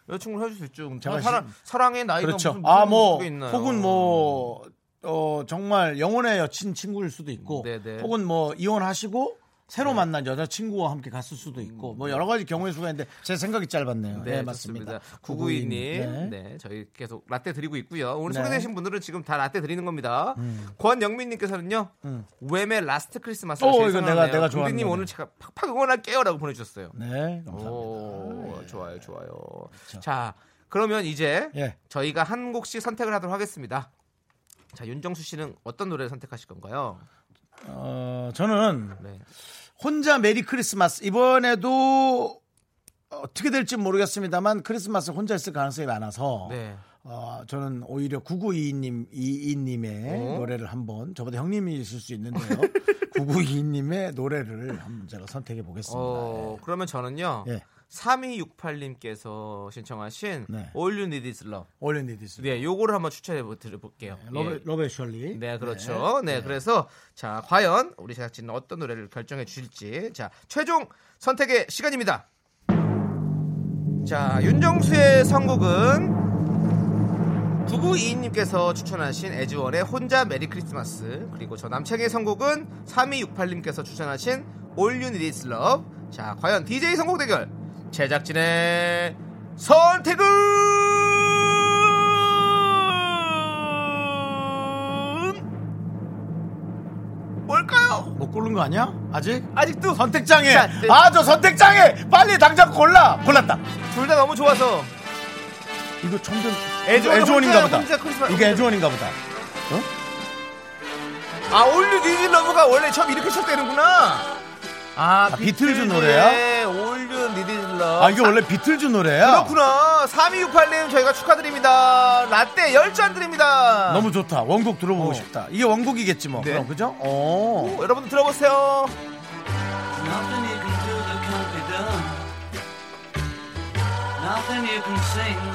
여자친구를 해줄 수 있죠 제가 사랑, 시- 사랑의 나이가 그렇죠. 무슨, 아, 무슨 뭐, 있나요? 혹은 뭐, 어, 정말 영혼의 여친 친구일 수도 있고, 네네. 혹은 뭐, 이혼하시고, 새로 만난 여자친구와 함께 갔을 수도 있고, 뭐, 여러 가지 경우의 수가 있는데, 제 생각이 짧았네요. 네, 네, 맞습니다. 992님, 네. 네. 저희 계속 라떼 드리고 있고요. 오늘 네. 소개되신 분들은 지금 다 라떼 드리는 겁니다. 권영민님께서는요, 음. 웸의 Last Christmas. 오, 이거 내가- 내가 좋아하는 님. 오늘 제가 팍팍 응원할게요라고 보내주셨어요. 네, 감사합니다. 오, 좋아요, 좋아요. 그렇죠. 자, 그러면 이제 예. 저희가 한 곡씩 선택을 하도록 하겠습니다. 자, 윤정수 씨는 어떤 노래를 선택하실 건가요? 어, 저는 네. 혼자 메리 크리스마스, 이번에도 어떻게 될지 모르겠습니다만, 크리스마스 혼자 있을 가능성이 많아서, 네. 어, 저는 오히려 9922님, 이이님의 어? 노래를 한번, 저보다 형님이실 수 있는데요. <laughs> 9922님의 노래를 한번 제가 선택해 보겠습니다. 어, 그러면 저는요. 예. 3268님께서 신청하신 네. All You Need Is Love. All you need is. 네, 요거를 한번 추천해 드려볼게요. Love, 예. Love Actually. 네, 그렇죠. 네, 그래서 자, 과연 우리 제작진은 어떤 노래를 결정해 주실지. 자, 최종 선택의 시간입니다. 자, 윤정수의 선곡은 9922님께서 추천하신 에즈원의 혼자 메리 크리스마스 그리고 저 남창의 선곡은 3268님께서 추천하신 All You Need Is Love 자 과연 DJ 선곡 대결 제작진의 선택은 뭘까요? 못 고른 거 아니야? 아직? 아직도 선택장애. 자, 네. 아, 저 선택장애. 빨리 당장 골라. 골랐다. 둘 다 너무 좋아서 이거 애주원 애주원인가 보다. 혼자 이게 애주원인가 보다. 아 All you need is love가 원래 처음 이렇게 시작되는구나 아, 아, 비틀즈 노래야? 아, 이게 원래 비틀즈 노래야? 그렇구나 3268님 저희가 축하드립니다 라떼 10잔 드립니다 너무 좋다. 원곡 들어보고 어. 싶다. 이게 원곡이겠지 뭐. 네. 그럼 그죠? 어. 오, 여러분들 들어보세요 Nothing you can do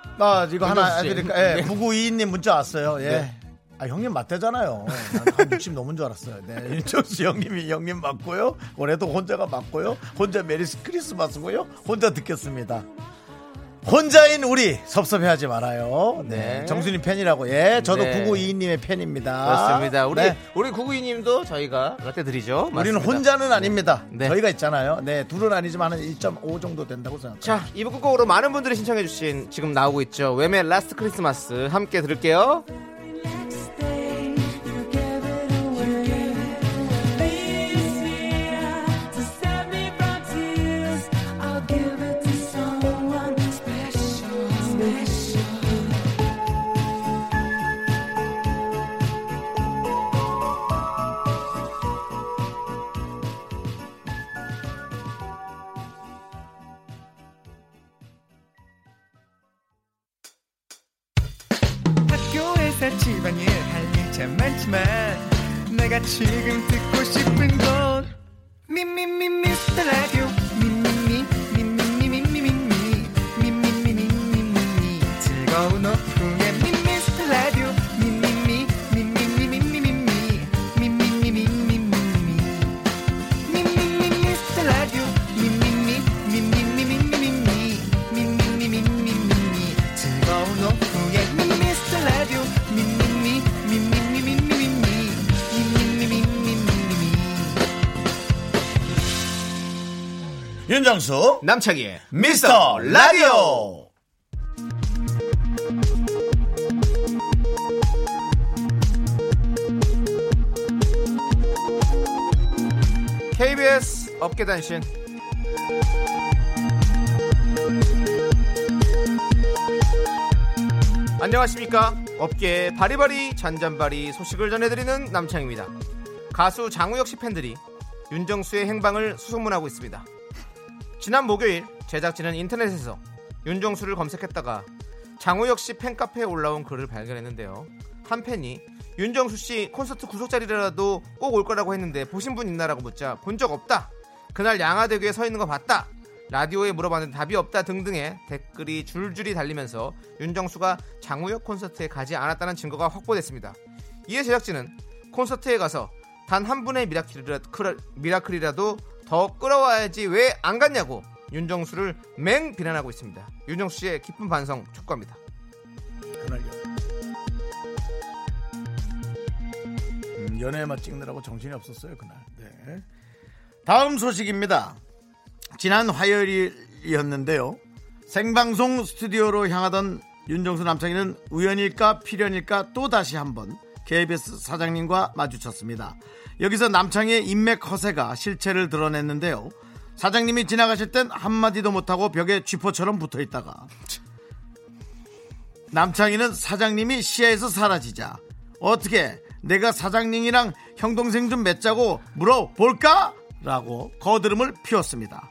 나 이거 하나. 해드릴까 예, 네. 9922님 문자 왔어요 예. 네. 아 형님 맞대잖아요 한60 넘은 줄 알았어요 네 <laughs> 윤정수 형님이 형님 맞고요 올해도 혼자가 맞고요 혼자 메리 크리스마스고요 혼자 듣겠습니다 혼자인 우리 섭섭해하지 말아요. 네. 네. 정수님 팬이라고. 예, 저도 네. 9922님의 팬입니다. 그렇습니다. 우리 네. 우리 구구이님도 저희가 라떼 드리죠. 우리는 맞습니다. 혼자는 아닙니다. 네. 저희가 있잖아요. 네, 둘은 아니지만 한 1.5 정도 된다고 생각합니다. 자, 이부 끝곡으로 많은 분들이 신청해 주신 지금 나오고 있죠. 웸의 Last Christmas 함께 들을게요. 윤정수, 남창희의 미스터 라디오. KBS 업계단신. 안녕하십니까? 업계의 바리바리 잔잔바리 소식을 전해드리는 남창입니다. 가수 장우혁 씨 팬들이 윤정수의 행방을 수소문하고 있습니다 지난 목요일 제작진은 인터넷에서 윤정수를 검색했다가 장우혁 씨 팬카페에 올라온 글을 발견했는데요 한 팬이 윤정수 씨 콘서트 구석 자리라도 꼭 올 거라고 했는데 보신 분 있나라고 묻자 본 적 없다. 그날 양화대교에 서 있는 거 봤다. 라디오에 물어봤는데 답이 없다 등등의 댓글이 줄줄이 달리면서 윤정수가 장우혁 콘서트에 가지 않았다는 증거가 확보됐습니다. 이에 제작진은 콘서트에 가서 단 한 분의 미라클이라도 더 끌어와야지 왜 안 갔냐고 윤정수를 맹 비난하고 있습니다. 윤정수 씨의 깊은 반성 촉구합니다. 그날요. 음, 연애만 찍느라고 정신이 없었어요 그날. 네. 다음 소식입니다. 지난 화요일이었는데요. 생방송 스튜디오로 향하던 윤정수 남창희는 우연일까 필연일까 또 다시 한번 KBS 사장님과 마주쳤습니다. 여기서 남창희의 인맥 허세가 실체를 드러냈는데요. 사장님이 지나가실 땐 한마디도 못하고 벽에 쥐포처럼 붙어 있다가 남창희는 사장님이 시야에서 사라지자 어떻게 내가 사장님이랑 형동생 좀 맺자고 물어볼까? 라고 거드름을 피웠습니다.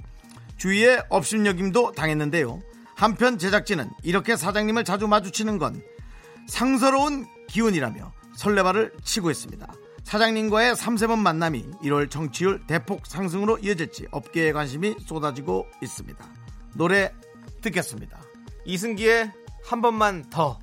주위에 업신여김도 당했는데요. 한편 제작진은 이렇게 사장님을 자주 마주치는 건 상서로운 기운이라며 설레발을 치고 있습니다. 사장님과의 3세번 만남이 1월 정치율 대폭 상승으로 이어질지 업계에 관심이 쏟아지고 있습니다. 노래 듣겠습니다. 이승기의 한 번만 더.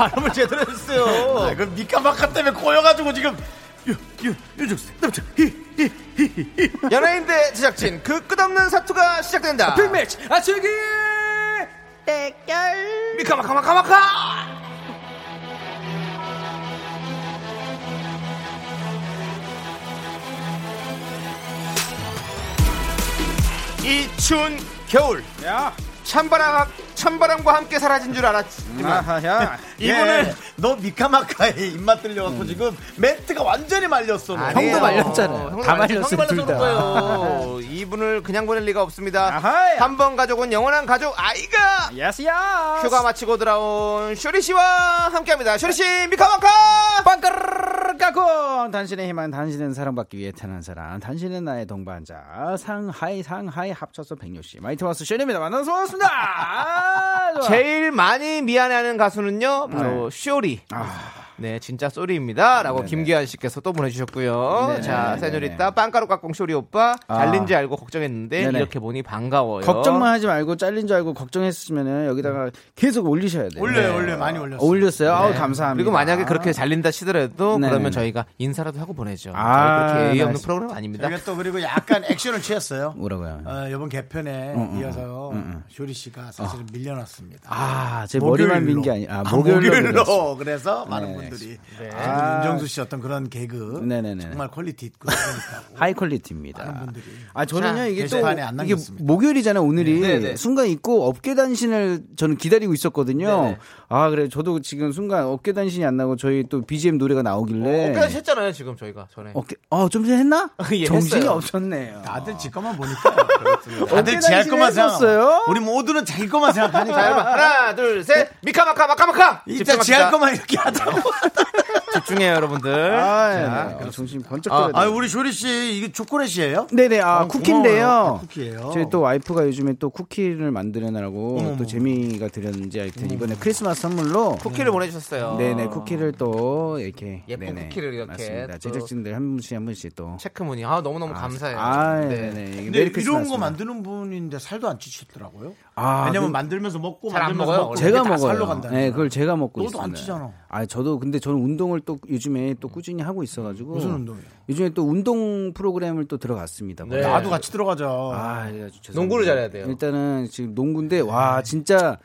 발음을 제대로 했어요. 아, 그 미카마카 때문에 꼬여가지고 지금 유, 유, 유정수, 남자, 히, 히, 히, 히, 히. 연예인 대 제작진 그 끝없는 사투가 시작된다. 빅매치 아치기 미카마카마카마카. 이 추운 겨울 야 찬바람 찬바람과 함께 사라진 줄 알았지만 아하야 <laughs> 이분을 예, 너 미카마카에 입맛 들려갖고 지금 멘트가 완전히 말렸어. 너. 아니에요. 형도 말렸잖아요. 형도 다 말렸- 말렸어요, 형도. 이분을 그냥 보낼 리가 없습니다. 한 번 가족은 영원한 가족 아이가 야스야 휴가 마치고 돌아온 쇼리 씨와 함께합니다. 쇼리 씨 미카마카. 빵까르 르 까꿍 당신의 희망 당신은 사랑받기 위해 태어난 사람 당신은 나의 동반자. 상하이 상하이 합쳐서 백요씨. 마이트마우스 쇼리입니다. 만나서 반갑습니다. 아. <laughs> 제일 많이 미안해하는 가수는요 바로 쇼리. 네, 진짜 쏘리입니다.라고 김기환 씨께서 또 보내주셨고요. 네네. 자. 세뇨리따 빵가루 깍꿍 쇼리 오빠 아. 잘린 지 알고 걱정했는데 네네. 이렇게 보니 반가워요. 걱정만 하지 말고 잘린 줄 알고 걱정했으면 여기다가 계속 올리셔야 돼요 올려요, 올려 많이 올렸어. 올렸어요 아우 감사합니다 그리고 만약에 그렇게 잘린다 치더라도 네네네. 그러면 저희가 인사라도 하고 보내죠. 아, 그렇게 예의 없는. 프로그램 아닙니다. 저희가 또 그리고 약간 액션을 취했어요. <laughs> 뭐라고요 어, 이번 개편에 응, 응, 이어서 응, 응. 쇼리 씨가 사실은 밀려났습니다. 아 제 머리만 민 게 아니라 아, 아, 목요일로 목요일로. 밀렸어. 그래서 많은 네. 분들이 아. 아, 윤정수 씨 어떤 그런 개그 네네네. 정말 퀄리티 있고 그러니까 <laughs> 하이 퀄리티입니다. 많은 분들이 아 저는요 자, 이게 또 이게. 목요일이잖아요 오늘이 네, 네. 순간 있고 업계 단신을 저는 기다리고 있었거든요. 네, 네. 아 그래 저도 지금 순간 업계 단신이 안 나고 저희 또 BGM 노래가 나오길래 어깨 했잖아요 지금 저희가 전에. 어깨 어좀 전에 했나? <laughs> 예, 정신이 했어요. 없었네요. 다들 지 것만 보니까 <laughs> 다들 지 할 것만 생각. 했었어요? 우리 모두는 자기 것만 생각하니까 하나, 둘, 셋, 미카마카 마카마카. 이따 지 할 것만 이렇게 하다. what <laughs> the 집중해요, 여러분들. 아, 자, 네. 정신 번쩍 아, 아, 우리 쇼리 씨 이게 초콜릿이에요? 네네 아 어, 쿠키인데요. 아, 쿠키예요. 저희 또 와이프가 요즘에 또 쿠키를 만들어내라고 어머머. 또 재미가 들였는지 하여튼 이번에 크리스마스 선물로 쿠키를 보내주셨어요. 네네 쿠키를 또 이렇게 예쁜 네네, 쿠키를 이렇게 맞습니다. 또 제작진들 한 분씩 한 분씩 또 체크무늬. 아, 너무너무 감사해요. 아, 네. 네네. 이게 근데 이런 크리스마스. 거 만드는 분인데 살도 안 찌시더라고요. 아, 왜냐면 그- 만들면서 먹고 잘안 만들면서 먹어요, 먹고. 제가 다 살로 먹어요. 간다. 네, 그걸 제가 먹고 너도 안 있습니다. 찌잖아. 아, 저도 근데 저는 운동을 또 요즘에 또 꾸준히 하고 있어가지고 무슨 운동이에요? 요즘에 또 운동 프로그램을 또 들어갔습니다. 네. 나도 같이 들어가자. 아, 죄송합니다. 농구를 잘해야 돼요. 일단은 지금 농구인데 와 진짜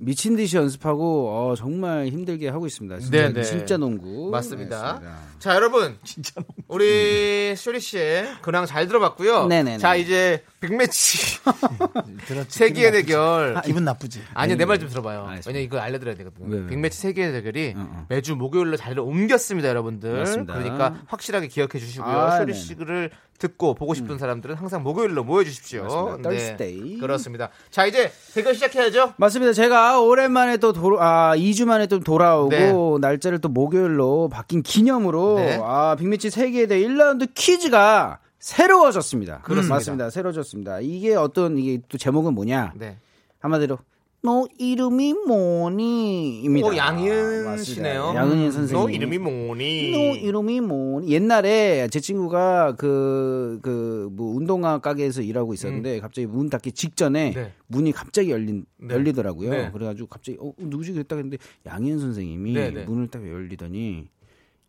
미친 듯이 연습하고 어, 정말 힘들게 하고 있습니다. 진짜, 네, 네. 진짜 농구. 맞습니다. 그렇습니다. 자, 여러분. <laughs> 우리 쇼리 씨의 근황 잘 들어봤고요. 네네네. 자, 이제 빅매치 <laughs> 기분 대결. 나쁘지. 기분 나쁘지. 아니요, 내말 좀 들어봐요. 왜냐 이거 알려드려야 되거든요. 왜, 왜? 빅매치 세계의 대결이 어, 어. 매주 목요일로 자리를 옮겼습니다, 여러분들. 맞습니다. 그러니까 확실하게 기억해 주시고요. 아, 쇼리 네. 씨를 듣고 보고 싶은 사람들은 항상 목요일로 모여 주십시오. 맞습니다. 네. 그렇습니다. 자, 이제 대결 시작해야죠. 맞습니다. 제가 오랜만에 또 도, 아, 2주 만에 또 돌아오고 네. 날짜를 또 목요일로 바뀐 기념으로 네. 아, 빅매치 세계에 대해 1라운드 퀴즈가 새로워졌습니다. 그렇습니다. 맞습니다. 새로워졌습니다. 이게 어떤 이게 또 제목은 뭐냐? 네. 한마디로 너 이름이 뭐니?입니다. 오, 양희은 맞습니다. 씨네요. 양은희 선생님. 너 이름이 뭐니? 너 이름이 뭐니? 옛날에 제 친구가 그, 그, 뭐, 운동화 가게에서 일하고 있었는데, 갑자기 문 닫기 직전에 음. 네. 문이 갑자기 열린, 네. 열리더라고요. 네. 그래가지고 갑자기, 어, 누구지? 그랬다 그랬는데, 양희은 선생님이 네, 네. 문을 딱 열리더니,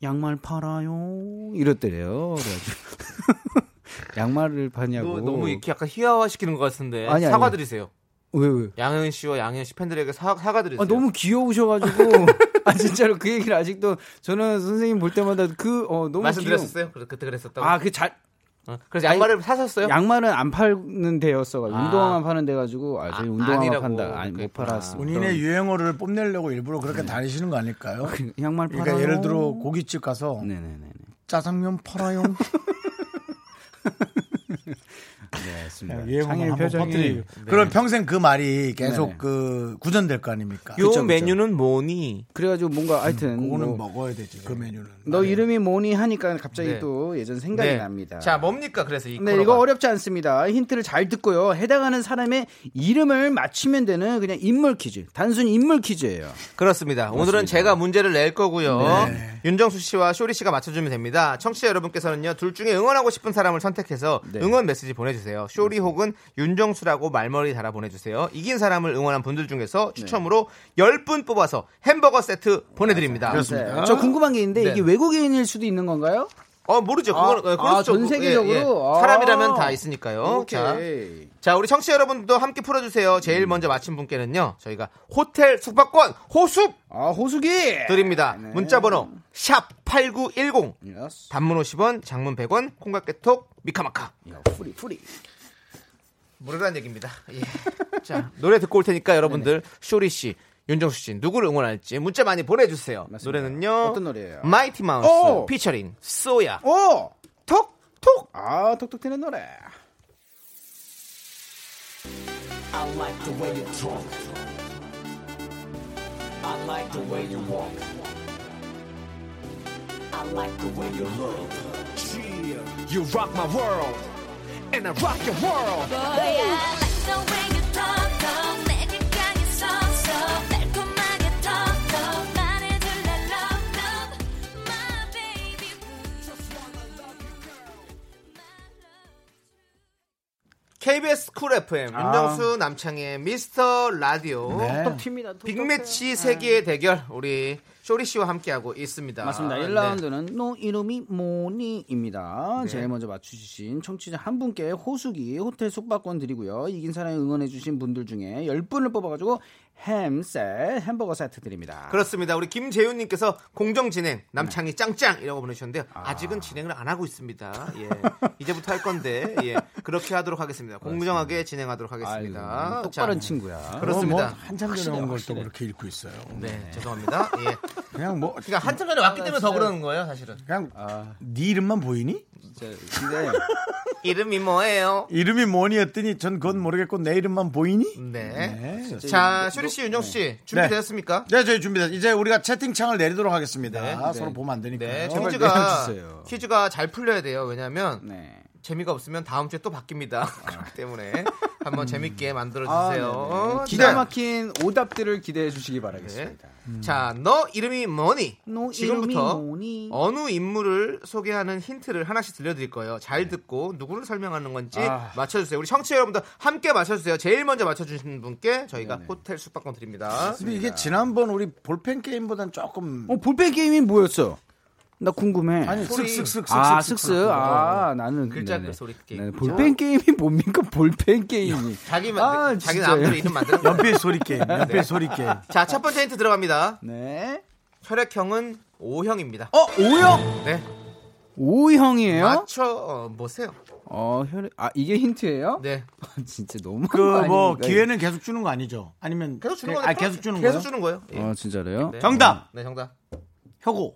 양말 팔아요? 이랬더래요. 그래가지고. <laughs> 양말을 파냐고. 너, 너무 이렇게 약간 희화화 시키는 것 같은데 아니, 아니. 사과드리세요. 왜, 왜? 양현 씨와 양현 씨 팬들에게 사, 사과드리세요. 아, 너무 귀여우셔가지고. <laughs> 아, 진짜로 그 얘기를 아직도 저는 선생님 볼 때마다 그, 어, 너무 말씀드렸었어요. 그, 그때 그랬었다고. 귀여워. 아, 그 잘, 어, 그래서 양말을 사셨어요? 양말은 안 파는 데였어가지고 아. 운동화만 파는 데 가지고 아 저희 아, 운동화만 판다 아니 못. 팔았습니다. 본인의 유행어를 뽐내려고 일부러 그렇게 다니시는 거 아닐까요? 그 양말 팔아요. 그러니까 예를 들어 고깃집 가서 네네네. 짜장면 팔아요. <laughs> 네, 맞습니다. 창의 한번 표정이 퍼뜨리고. 그럼 평생 그 말이 계속 네네. 그 구전될 거 아닙니까? 요 그쵸. 메뉴는 뭐니? 그래가지고 뭔가 하여튼 그거는 뭐, 먹어야 되지 그 메뉴는. 너 이름이 뭐니 하니까 갑자기 네. 또 예전 생각이 네. 납니다. 자, 뭡니까? 그래서 이 네, 코너가. 이거 어렵지 않습니다. 힌트를 잘 듣고요. 해당하는 사람의 이름을 맞추면 되는 그냥 인물 퀴즈. 단순 인물 퀴즈예요. 그렇습니다. 오늘은 제가 문제를 낼 거고요. 네. 윤정수 씨와 쇼리 씨가 맞춰주면 됩니다. 청취자 여러분께서는요, 둘 중에 응원하고 싶은 사람을 선택해서 네. 응원 메시지 보내주세요. 보내주세요. 쇼리 혹은 윤정수라고 말머리 달아 보내주세요. 이긴 사람을 응원한 분들 중에서 추첨으로 10분 뽑아서 햄버거 세트 보내드립니다. 그렇습니다. 네. 저 궁금한 게 있는데 네. 이게 외국인일 수도 있는 건가요? 어 모르죠. 그거는 아, 어, 그럴 아, 전 세계적으로? 아. 사람이라면 다 있으니까요. 자, 오케이. 자, 우리 청취자 여러분도 함께 풀어주세요. 제일 먼저 맞힌 분께는요, 저희가 호텔 숙박권 호숙 아 호수기 드립니다. 네. 문자번호 샵 8910 yes. 단문 50원, 장문 100원, 콩깍개톡 미카마카. 야, free free. 무료란 얘기입니다. 예. 자, 노래 듣고 올 테니까 여러분들 쇼리 씨, 윤정수 씨 누구를 응원할지 문자 많이 보내주세요. 맞습니다. 노래는요. 어떤 노래예요? 마이티 마우스 오! 피처링 쏘야. 오! 톡! 톡! 아 톡톡 튀는 노래. I like the way you talk. I like the way you walk. I like the way you look. Yeah, you rock my world, and I rock your world. Boy, I like the way you KBS 쿨 FM 아. 윤정수 남창희의 미스터 라디오 네. 톡톡 빅매치 세계의 대결 우리 쇼리 씨와 함께하고 있습니다. 맞습니다. 네. 1라운드는 너 이름이 뭐니입니다. 네. 제일 먼저 맞추신 청취자 한 분께 호수기 호텔 숙박권 드리고요. 이긴 사람이 응원해주신 분들 중에 10분을 뽑아가지고 햄셋 햄버거 세트 드립니다. 그렇습니다. 우리 김재훈님께서 공정 진행 남창이 짱짱이라고 보내주셨는데요. 아 직은 진행을 안 하고 있습니다. 예, <laughs> 이제부터 할 건데 예, 그렇게 하도록 하겠습니다. 공정하게 진행하도록 하겠습니다. 아이고, 똑바른 자, 친구야. 그렇습니다. 뭐 한참 전에 온 걸 또 그렇게 읽고 있어요. 네, 죄송합니다. 예, 그냥 뭐 그러니까 한참 전에 왔기 때문에 더 그러는 거예요, 사실은. 그냥 아, 네 이름만 보이니? 진짜 근데 <laughs> 이름이 뭐예요? 이름이 뭐니 했더니 전 그건 모르겠고 내 이름만 보이니? 네. 네. 자, 쇼리 씨, 윤정수 씨 준비되었습니까? 네, 저희 준비됐. 이제 우리가 채팅창을 내리도록 하겠습니다. 네, 서로 네. 보면 안 되니까. 네, 퀴즈가. 퀴즈가 잘 풀려야 돼요. 왜냐하면 네. 재미가 없으면 다음 주에 또 바뀝니다. <laughs> 그렇기 때문에 한번 재밌게 만들어 아, 주세요. 네네. 기가 막힌 오답들을 기대해 주시기 바라겠습니다. 자, 너 이름이 뭐니? 너 지금부터 이름이 뭐니? 어느 인물을 소개하는 힌트를 하나씩 들려드릴 거예요. 잘 듣고 누구를 설명하는 건지 아. 맞춰주세요. 우리 청취자 여러분들 함께 맞춰주세요. 제일 먼저 맞춰주신 분께 저희가 네네. 호텔 숙박권 드립니다. 근데 이게 지난번 우리 볼펜 게임보단 조금 어 볼펜 게임이 뭐였어? 나 궁금해. 아니 소리. 쓱쓱쓱쓱 아 쓱쓱 아 나는 글자. 그 소리 게임. 네, 볼펜 게임이 뭡니까 볼펜 게임이? 자기 만 아, 자기 진짜요? 마음대로 이름 만드는. 연필 소리 게임, 연필 소리 게임. 자, 첫 번째 힌트 들어갑니다. 네. 혈액형은 O형입니다. 어 O형 네. O형이에요? 맞춰 어, 보세요. 어 혈액 아 이게 힌트예요? 네. <laughs> 진짜 너무 그뭐 기회는 계속 주는 거 아니죠? 아니면 계속 주는 그- 거예요. 아 계속 주는 계속 거예요? 주는 거예요. 예. 어 진짜로요? 네. 정답 네, 정답. 혁오.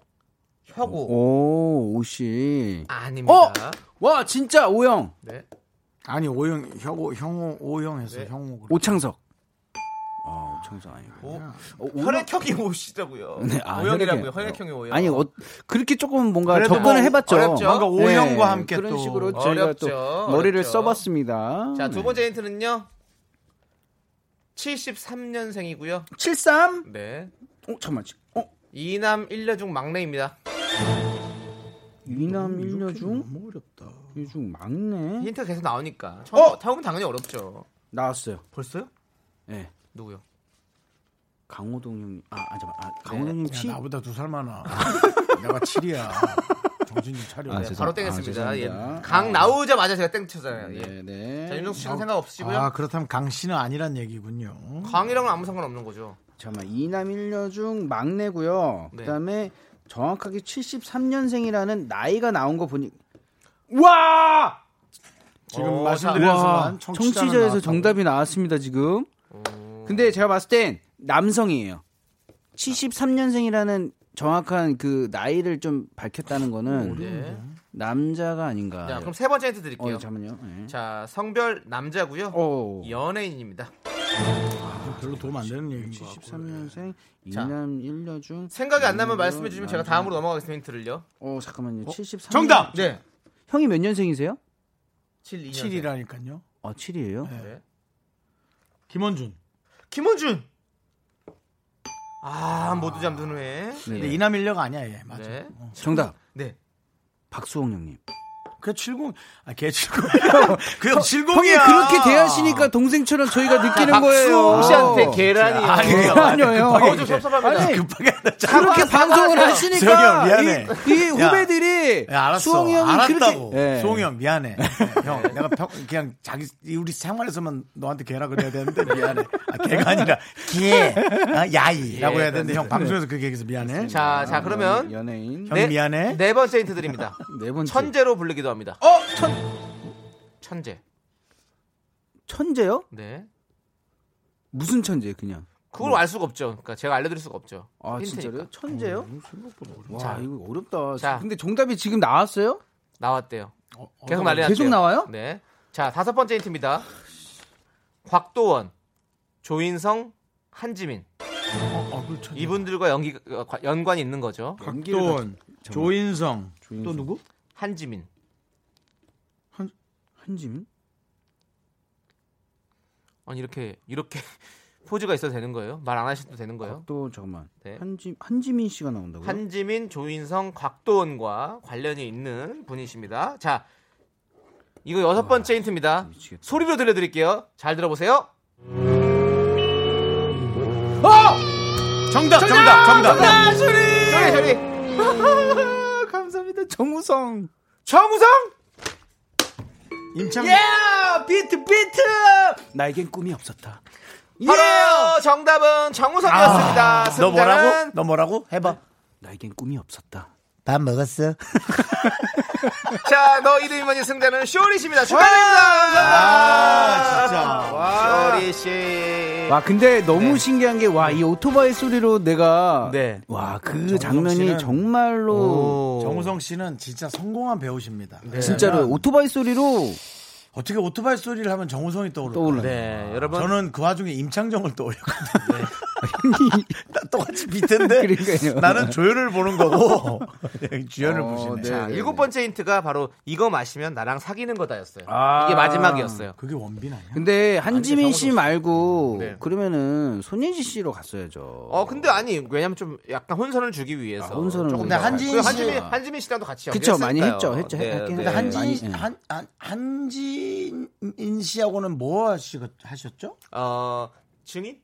혁오. 오 오씨. 아닙니다. 어? 와 진짜 O형 네. 아니 오형 혁오 형오 오형해서 네. 형오. 그래. 오창석. 어 오창석 아니고. 오, 어, 오- 혈액형이 오시더라고요. <laughs> 네, 아, 오형이라고요. 혈액형. 혈액형이 오형. 아니 어, 그렇게 조금 뭔가 접근을 뭐 해봤죠. 어렵죠? 뭔가 오형과 네, 함께 그런 또 식으로 저희가 어렵죠. 또 머리를 어렵죠. 써봤습니다. 자, 두 네. 번째 힌트는요. 73년생이고요. 73. 네. 어 잠깐만. 어 이남 1녀 중 막내입니다. 이남 일녀 중 너무 어렵다. 이중 막내 힌트가 계속 나오니까. 처음, 처음은 당연히 어렵죠. 나왔어요. 벌써요? 예. 누구요? 강호동 형님. 아, 아 잠깐. 아, 강호동 형님 야, 치. 나보다 두 살 많아. 내가 7이야. 정신 좀 차려. 아, 네, 바로 아, 땡했습니다. 예. 죄송합니다. 강 나오자마자 제가 땡 쳤잖아요. 예. 네, 네. 자, 윤정수 씨는 생각 없으시고요. 아 그렇다면 강 씨는 아니란 얘기군요. 강이랑은 아무 상관없는 거죠. 잠깐만. 이남 일녀 중 막내고요. 네. 그다음에 정확하게 73년생이라는 나이가 나온 거 보니 와! 지금 어, 말씀드린 와, 순간 청취자에서. 정답이 나왔습니다, 지금. 근데 제가 봤을 땐 남성이에요. 73년생이라는 정확한 그 나이를 좀 밝혔다는 거는 네. 남자가 아닌가. 자, 그럼 세 번째 힌트 드릴게요. 어, 잠깐만요. 네. 자, 성별 남자고요. 어. 연예인입니다. 별로 도움 안 되는 얘기인 거 같고. 73년생 자. 이남 1녀 중 생각이 안 나면 말씀해 주시면 제가. 다음으로 넘어가겠습니다. 힌트를요. 어, 잠깐만요. 73. 정답! 네. 형이 몇 년생이세요? 7, 2년. 7이라니까요. 어, 7이에요? 네. 김원준. 김원준. 아, 모두 잠든 후에. 근데 이남일녀가 아니야 얘. 맞아. 네. 어. 정답. 네. 박수홍 형님. 그 70, 아, 걔 70. 그형 70이야. 형이 그렇게 대하시니까 동생처럼 저희가 느끼는 거예요. 박수홍 씨한테 계란이요. 아니요. 계란이요. 어, 좀 섭섭합니다. 아니, 급하게 하다. 그렇게 방송을 하시니까 형, 미안해. 이, 이 야, 후배들이 야, 알았어. 수홍이 형이 알았다고. 그렇게 예. 수홍이 형, 미안해. 형, 내가 평, 그냥 자기, 우리 생활에서만 너한테 개라 그래야 되는데 미안해. 아, 개가 아니라 개, 아, 야이라고 해야 되는데 형 방송에서 그렇게 얘기해서 미안해. 자, 자 그러면 연예인 형 미안해. 네 번째 힌트 드립니다. <laughs> 네 번째 천재로 불리기도 합니다. 어, 천 천재. 천재요? 네. 무슨 천재 그냥? 그걸 알 수가 없죠. 그러니까 제가 알려드릴 수가 없죠. 아 힌트니까. 진짜요? 천재요? 와 자. 이거 어렵다. 자. 근데 정답이 지금 나왔어요? 나왔대요. 어, 계속 어, 난리 났대요. 계속 나와요? 네. 자, 다섯 번째 힌트입니다. 곽도원, 조인성, 한지민. 어, 그 천재. 이분들과 연기, 어, 과- 연관이 있는 거죠. 박도원, 조인성, 조인성. 또 누구? 한지민. 한지민? 아니, 이렇게, 이렇게 <laughs> 포즈가 있어도 되는 거예요? 말 안 하셔도 되는 거예요? 또 잠깐만. 네. 한지 한지민 씨가 나온다고요? 한지민, 조인성, 곽도원과 관련이 있는 분이십니다. 자, 이거 여섯 번째 힌트입니다. 미치겠다. 소리로 들려드릴게요. 잘 들어보세요. 정답, 정답, 정답. 소리, 소리. <laughs> 감사합니다. 정우성. 정우성! 임창. 예! 비트 비트! 나에겐 꿈이 없었다. 바로 정답은 정우성이었습니다. 아, 너 뭐라고? 승자는 너 뭐라고? 해봐. 나에겐 꿈이 없었다. 밥 먹었어? <laughs> 자, 너 이름이 뭐니 승자는 쇼리 씨입니다. 축하드립니다. 아, 진짜. 쇼리 씨. 와 근데 너무 네. 신기한 게 와 이 오토바이 소리로 내가 네. 와그 정우성 장면이 씨는 정말로 정우성 씨는 진짜 성공한 배우십니다. 진짜로 왜냐면 오토바이 소리로 어떻게 오토바이 소리를 하면 정우성이 떠오를까? 떠올라. 네, 여러분. 저는 그 와중에 임창정을 떠올렸거든요. 나 똑같이 비트인데 그러니까요. 나는 조연을 보는 거고 <laughs> 주연을 어, 보시네. 네. 자, 일곱 번째 힌트가 바로 이거 마시면 나랑 사귀는 거다였어요. 아. 이게 마지막이었어요. 그게 원빈 아니야? 근데 한지민 씨. 말고 네. 그러면은 손예지 씨로 갔어야죠. 어, 근데 아니, 왜냐면 좀 약간 혼선을 주기 위해서. 아, 혼선을 조금. 근데 한지민 그리고 씨- 한지민, 한지민 씨랑도 같이 그쵸, 많이. 했죠, 했죠, 네, 했긴 네. 근데 네. 한진 네. 한, 한 한지인 씨하고는 뭐 하시, 하셨죠? 어, 증인?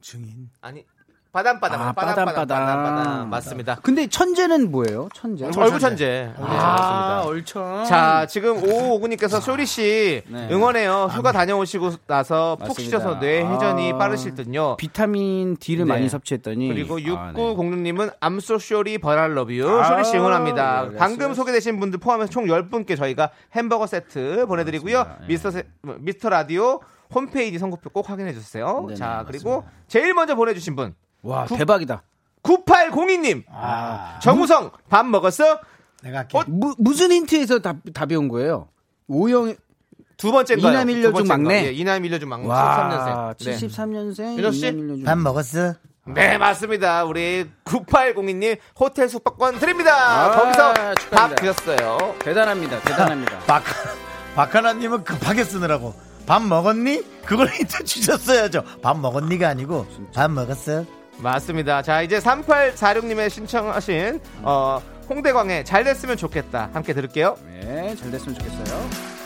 증인. 아니, 바담바담. 아, 바담바담. 빠담빠담. 바담바담. 맞습니다. 근데 천재는 뭐예요? 천재? 얼굴 천재. 네, 맞습니다. 얼천. 자, 지금 오오구님께서 쇼리 씨 네. 응원해요. 휴가 다녀오시고 나서 푹 맞습니다. 쉬셔서 뇌 회전이 아. 빠르실 듯요. 비타민 D를 네. 많이 섭취했더니 그리고 아, 네. 6906님은 I'm so 쇼리 but I love you 아, 쇼리 씨 응원합니다. 네, 방금 소개되신 분들 포함해서 총 10분께 저희가 햄버거 세트 보내드리고요. 예. 미스터 세- 미스터 라디오 홈페이지 선곡표 꼭 확인해 주세요. 네네, 자 그리고 제일 먼저 보내주신 분 와 구- 대박이다. 9802님 아, 정우성 밥 먹었어? 내가 할게. 무, 무슨 힌트에서 답, 답이 온 거예요? 오영 두 번째인가요? 이남 일녀 두중 번째인가? 막내? 예, 이남 일녀 중 막내 와 73년생. 네. 73년생 윤정 씨? 밥 먹었어? 네, 맞습니다. 우리 9802님 호텔 숙박권 드립니다. 아, 거기서 축하합니다. 밥 드셨어요. 대단합니다. 대단합니다. <laughs> 박, 박하나님은 급하게 쓰느라고. 밥 먹었니? 그걸 힌트 주셨어야죠. 밥 먹었니가 아니고, 밥 먹었어? 맞습니다. 자, 이제 3846님의 신청하신 어, 홍대광의 잘 됐으면 좋겠다. 함께 들을게요. 네, 잘 됐으면 좋겠어요.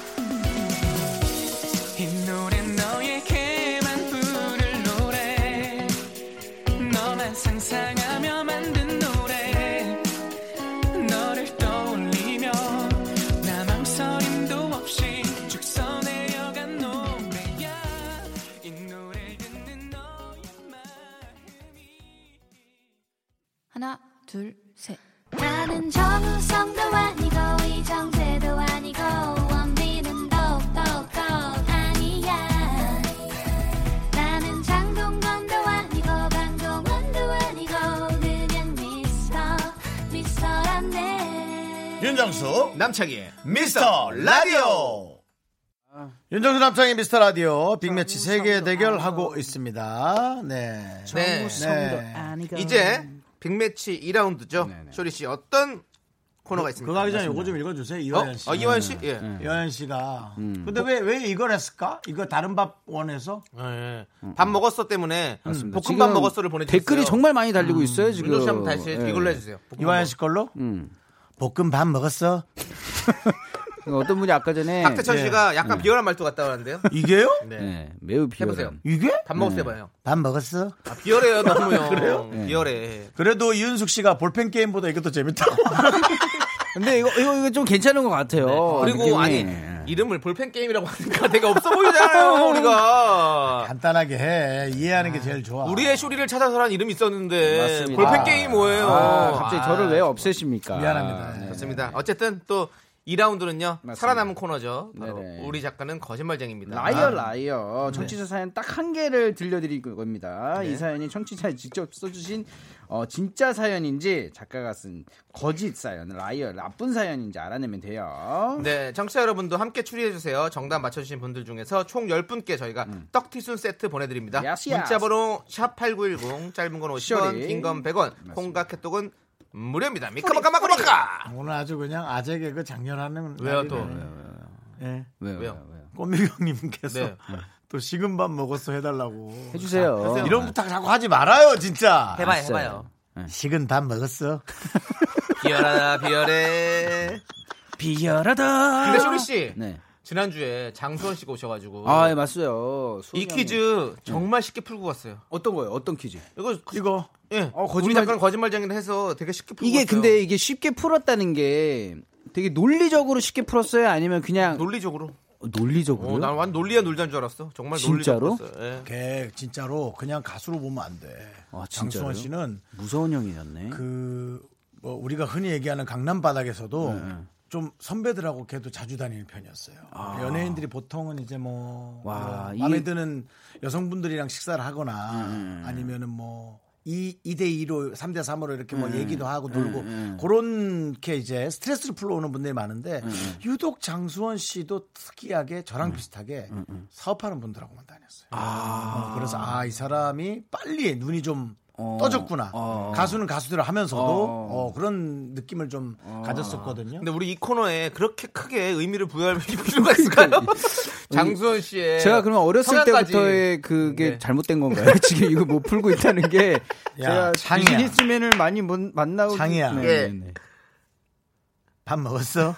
남창희의 미스터 라디오! 윤정수 남창의 미스터 라디오 빅매치 세계 대결 하고 있습니다. 네. 네. 네. 이제 빅매치 2라운드죠. 네네. 쇼리 씨 어떤 코너가 있습니까? 그거 하기 전에 요거 좀 읽어주세요. 어? 이화연 씨. 어, 이완 씨? 예. 이화연 씨가. 음. 근데 왜, 왜 이걸 했을까? 이거 다른 밥 원에서? 예. 밥 먹었어 때문에 맞습니다. 볶음밥 지금 먹었어를 보내주세요. 댓글이 정말 많이 달리고 있어요 지금. 윤정 씨 한번 다시 예. 이걸로 해주세요. 볶음밥 이화연 씨 걸로? 음. 볶음 밥 먹었어? <laughs> 어떤 분이 아까 전에 박태천 예. 씨가 약간 비열한 말투 같다 그러는데요. 이게요? <laughs> 네. 네, 매우 비열한. 해보세요. 이게? 밥 먹을 때 네. 봐요. 밥 먹었어? 아, 비열해요 너무요. <laughs> 그래요? 비열해. 그래도 이윤숙 씨가 볼펜 게임보다 이게 더 재밌다. 근데 이거 이거 이거 좀 괜찮은 것 같아요. 그리고 느낌이. 아니 이름을 볼펜 게임이라고 하니까 되게 없어 보이잖아요 <laughs> 우리가. 간단하게 해. 이해하는 게 제일 좋아. 우리의 쇼리를 찾아서란 이름이 있었는데 맞습니다. 볼펜 아. 게임 뭐예요? 아, 갑자기 아, 저를 왜 없애십니까? 미안합니다. 네. 좋습니다. 어쨌든 또 2라운드는요 맞습니다. 살아남은 코너죠. 바로 네네. 우리 작가는 거짓말쟁입니다. liar 아, liar 청취자 사연 딱 한 개를 들려드릴 겁니다. 네. 이 사연이 청취자 직접 써주신 어, 진짜 사연인지 작가가 쓴 거짓 사연, liar 나쁜 사연인지 알아내면 돼요. 네, 청취자 여러분도 함께 추리해 주세요. 정답 맞춰주신 분들 중에서 총 10분께 저희가 떡튀순 세트 보내드립니다. 야스, 야스. 문자번호 샵8910 짧은 건 50원, 쇼리. 긴건 100원, 콩과 캐톡은 무료입니다. 미카마카 마카마카! 오늘 아주 그냥 아재 개그 장렬하는. 왜요. 또? 예. 왜요? 왜요? 왜요? 꼬미 형님께서 네. 또 식은 밥 먹었어 해달라고. 해주세요. 하세요. 이런 부탁 자꾸 하지 말아요, 진짜. 해봐요. 해봐요. 식은 밥 먹었어. <laughs> 비열하다, 비열해. 비열하다. 근데 쇼리 씨, 네. 지난주에 장수원 씨가 오셔가지고. 아, 예, 맞어요. 이 퀴즈 정말 쉽게 풀고 갔어요. 어떤 거예요? 어떤 퀴즈? 이거, 이거. 예. 어, 거짓말- 작가는 거짓말쟁이를 해서 되게 쉽게 풀고 이게 갔어요. 근데 이게 쉽게 풀었다는 게 되게 논리적으로 쉽게 풀었어요? 아니면 그냥 논리적으로. 논리적으로요? 어, 난완 논리야 놀자인 줄 알았어. 정말 진짜로? 논리적으로. 예. 걔 진짜로 그냥 가수로 보면 안 돼. 아, 장수원 진짜로요? 씨는 무서운 형이셨네. 그, 뭐 우리가 흔히 얘기하는 강남 바닥에서도 네, 좀 선배들하고 걔도 자주 다니는 편이었어요. 연예인들이 보통은 이제 뭐 아. 와, 뭐 이- 마음에 드는 여성분들이랑 식사를 하거나 음, 아니면은 뭐 2, 2대2로 3대 3으로 이렇게 음, 뭐 얘기도 하고 놀고 그렇게 이제 스트레스를 풀러오는 분들이 많은데 음, 유독 장수원 씨도 특이하게 저랑 비슷하게 사업하는 분들하고만 다녔어요. 어, 그래서 아 이 사람이 빨리 눈이 좀 어. 떠졌구나. 어. 가수는 가수대로 하면서도 어. 어, 그런 느낌을 좀 가졌었거든요. 근데 우리 이 코너에 그렇게 크게 의미를 부여할 <laughs> 필요가 있을까요? <laughs> 장수원 씨의 제가 그러면 어렸을 성향까지. 때부터의 그게 네. 잘못된 건가요? <laughs> 지금 이거 못 풀고 있다는 게 제가 창희야. 비즈니스맨을 많이 못 만나고 창희야. 네, 예. 네, 네. 밥 먹었어?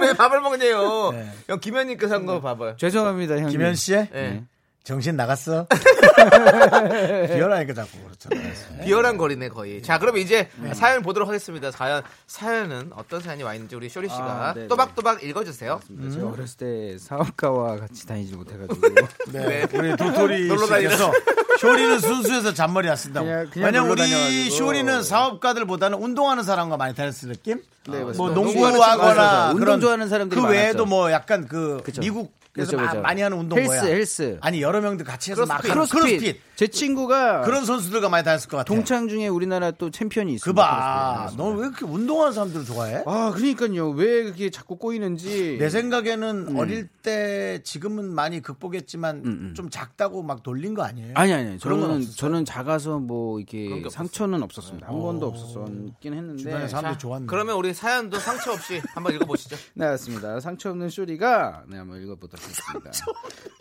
왜 밥을 먹냐요? 네. 형 김현님께서 한 거 봐봐요. 죄송합니다, 형님. 김현 씨의 예. 정신 나갔어? <laughs> 비열하니까 자꾸 그렇잖아요. 비열한 거리네 거의. 자, 그럼 이제 네. 사연 보도록 하겠습니다. 사연 사연은 어떤 사연이 와 있는지 우리 쇼리 씨가 아, 네네. 또박또박 읽어주세요. 제가 어렸을 때 사업가와 같이 다니지 못해가지고 <laughs> 네. 우리 도토리 <laughs> 놀러 씨께서 쇼리는 순수해서 잔머리 안 쓴다고. 그냥- 그냥 왜냐면 우리 다녀가지고. 쇼리는 사업가들보다는 운동하는 사람과 많이 다녔을 느낌? 네, 뭐 맞습니다. 농구하거나 맞아요. 그런 운동 좋아하는 사람들이 그 외에도 많았죠. 뭐 약간 그 그쵸. 미국 에서 그쵸, 마- 그쵸. 많이 하는 운동 헬스, 뭐야? 헬스. 아니 여러 명들 같이 해서 막 하는 크로스핏. 크로스핏. 제 친구가 그런 선수들과 많이 다녔을 것 같아. 동창 중에 우리나라 또 챔피언이 있어요. 그봐. 너 왜 이렇게 운동하는 사람들을 좋아해? 아, 그러니까요. 왜 그렇게 자꾸 꼬이는지. 내 생각에는 음. 어릴 때 지금은 많이 극복했지만 좀 작다고 막 놀린 거 아니에요? 아니 아니 저는? 저는 작아서 뭐 그런 이게 게 없었어요. 상처는 없었습니다. 한 번도 없었긴 했는데. 주변에 사람들이 자, 좋았네. 그러면 우리 사연도 상처 없이 한번 읽어보시죠. <laughs> 네, 맞습니다. 상처 없는 쇼리가 네, 한번 읽어보도록 하겠습니다.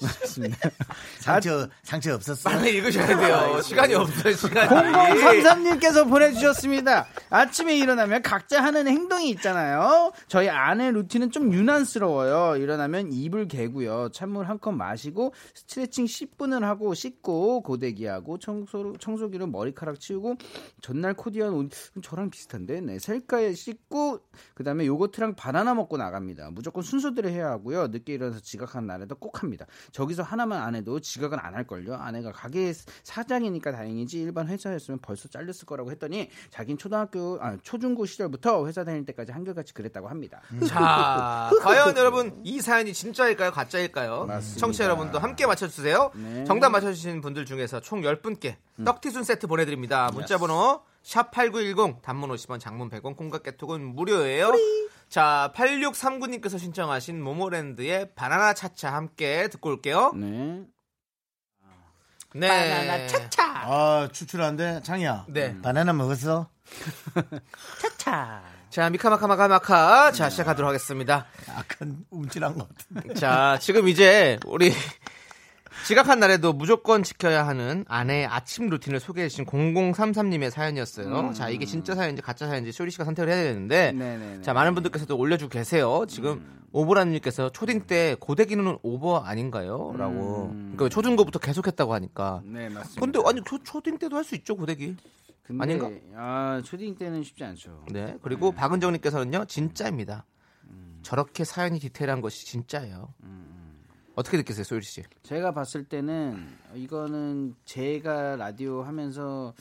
맞습니다. <laughs> 상처 상처 없었어. 빨리 읽으셔야 돼요. 시간이 없어요, 시간이. 0033님께서 보내주셨습니다. 아침에 일어나면 각자 하는 행동이 있잖아요. 저희 아내 루틴은 좀 유난스러워요. 일어나면 이불 개고요. 찬물 한 컵 마시고 스트레칭 10분을 하고 씻고 고데기하고 청소, 청소기로 머리카락 치우고 전날 코디한 옷 저랑 비슷한데 네, 셀카에 씻고 그 다음에 요거트랑 바나나 먹고 나갑니다. 무조건 순서대로 해야 하고요. 늦게 일어나서 지각 하는 날에도 꼭 합니다. 저기서 하나만 안 해도 지각은 안 할걸요. 아내가 가게 사장이니까 다행이지 일반 회사였으면 벌써 잘렸을 거라고 했더니 자긴 초등학교 아 초중고 시절부터 회사 다닐 때까지 한결같이 그랬다고 합니다. 자, <laughs> 과연 여러분 이 사연이 진짜일까요? 가짜일까요? 맞습니다. 청취자 여러분도 함께 맞춰주세요. 네. 정답 맞춰주신 분들 중에서 총 10분께 떡티순 세트 보내드립니다. 문자번호 샵8910 단문 50원 장문 100원 콩과 깨톡은 무료예요. 자, 8639님께서 신청하신 모모랜드의 바나나 차차 함께 듣고 올게요. 네. 네. 바나나 차차. 아 추출한데 창이야. 네. 바나나 먹었어? <laughs> 자, 미카마카마카마카. 자, 시작하도록 하겠습니다. 약간 움찔한 것 같은데. 자, 지금 이제 우리 지각한 날에도 무조건 지켜야 하는 아내의 아침 루틴을 소개해 주신 0033님의 사연이었어요. 자, 이게 진짜 사연인지 가짜 사연인지 쇼리 씨가 선택을 해야 되는데 네네네. 자, 많은 분들께서도 올려주고 계세요. 지금 오보라님께서 초딩 때 고데기는 오버 아닌가요? 라고. 그러니까 초중고부터 계속했다고 하니까. 네 맞습니다. 근데 아니 초, 초딩 때도 할 수 있죠 고데기. 근데 아닌가? 아 초딩 때는 쉽지 않죠. 네. 그리고 박은정님께서는요 진짜입니다. 저렇게 사연이 디테일한 것이 진짜예요. 어떻게 느끼세요, 소율 씨? 제가 봤을 때는 이거는 제가 라디오 하면서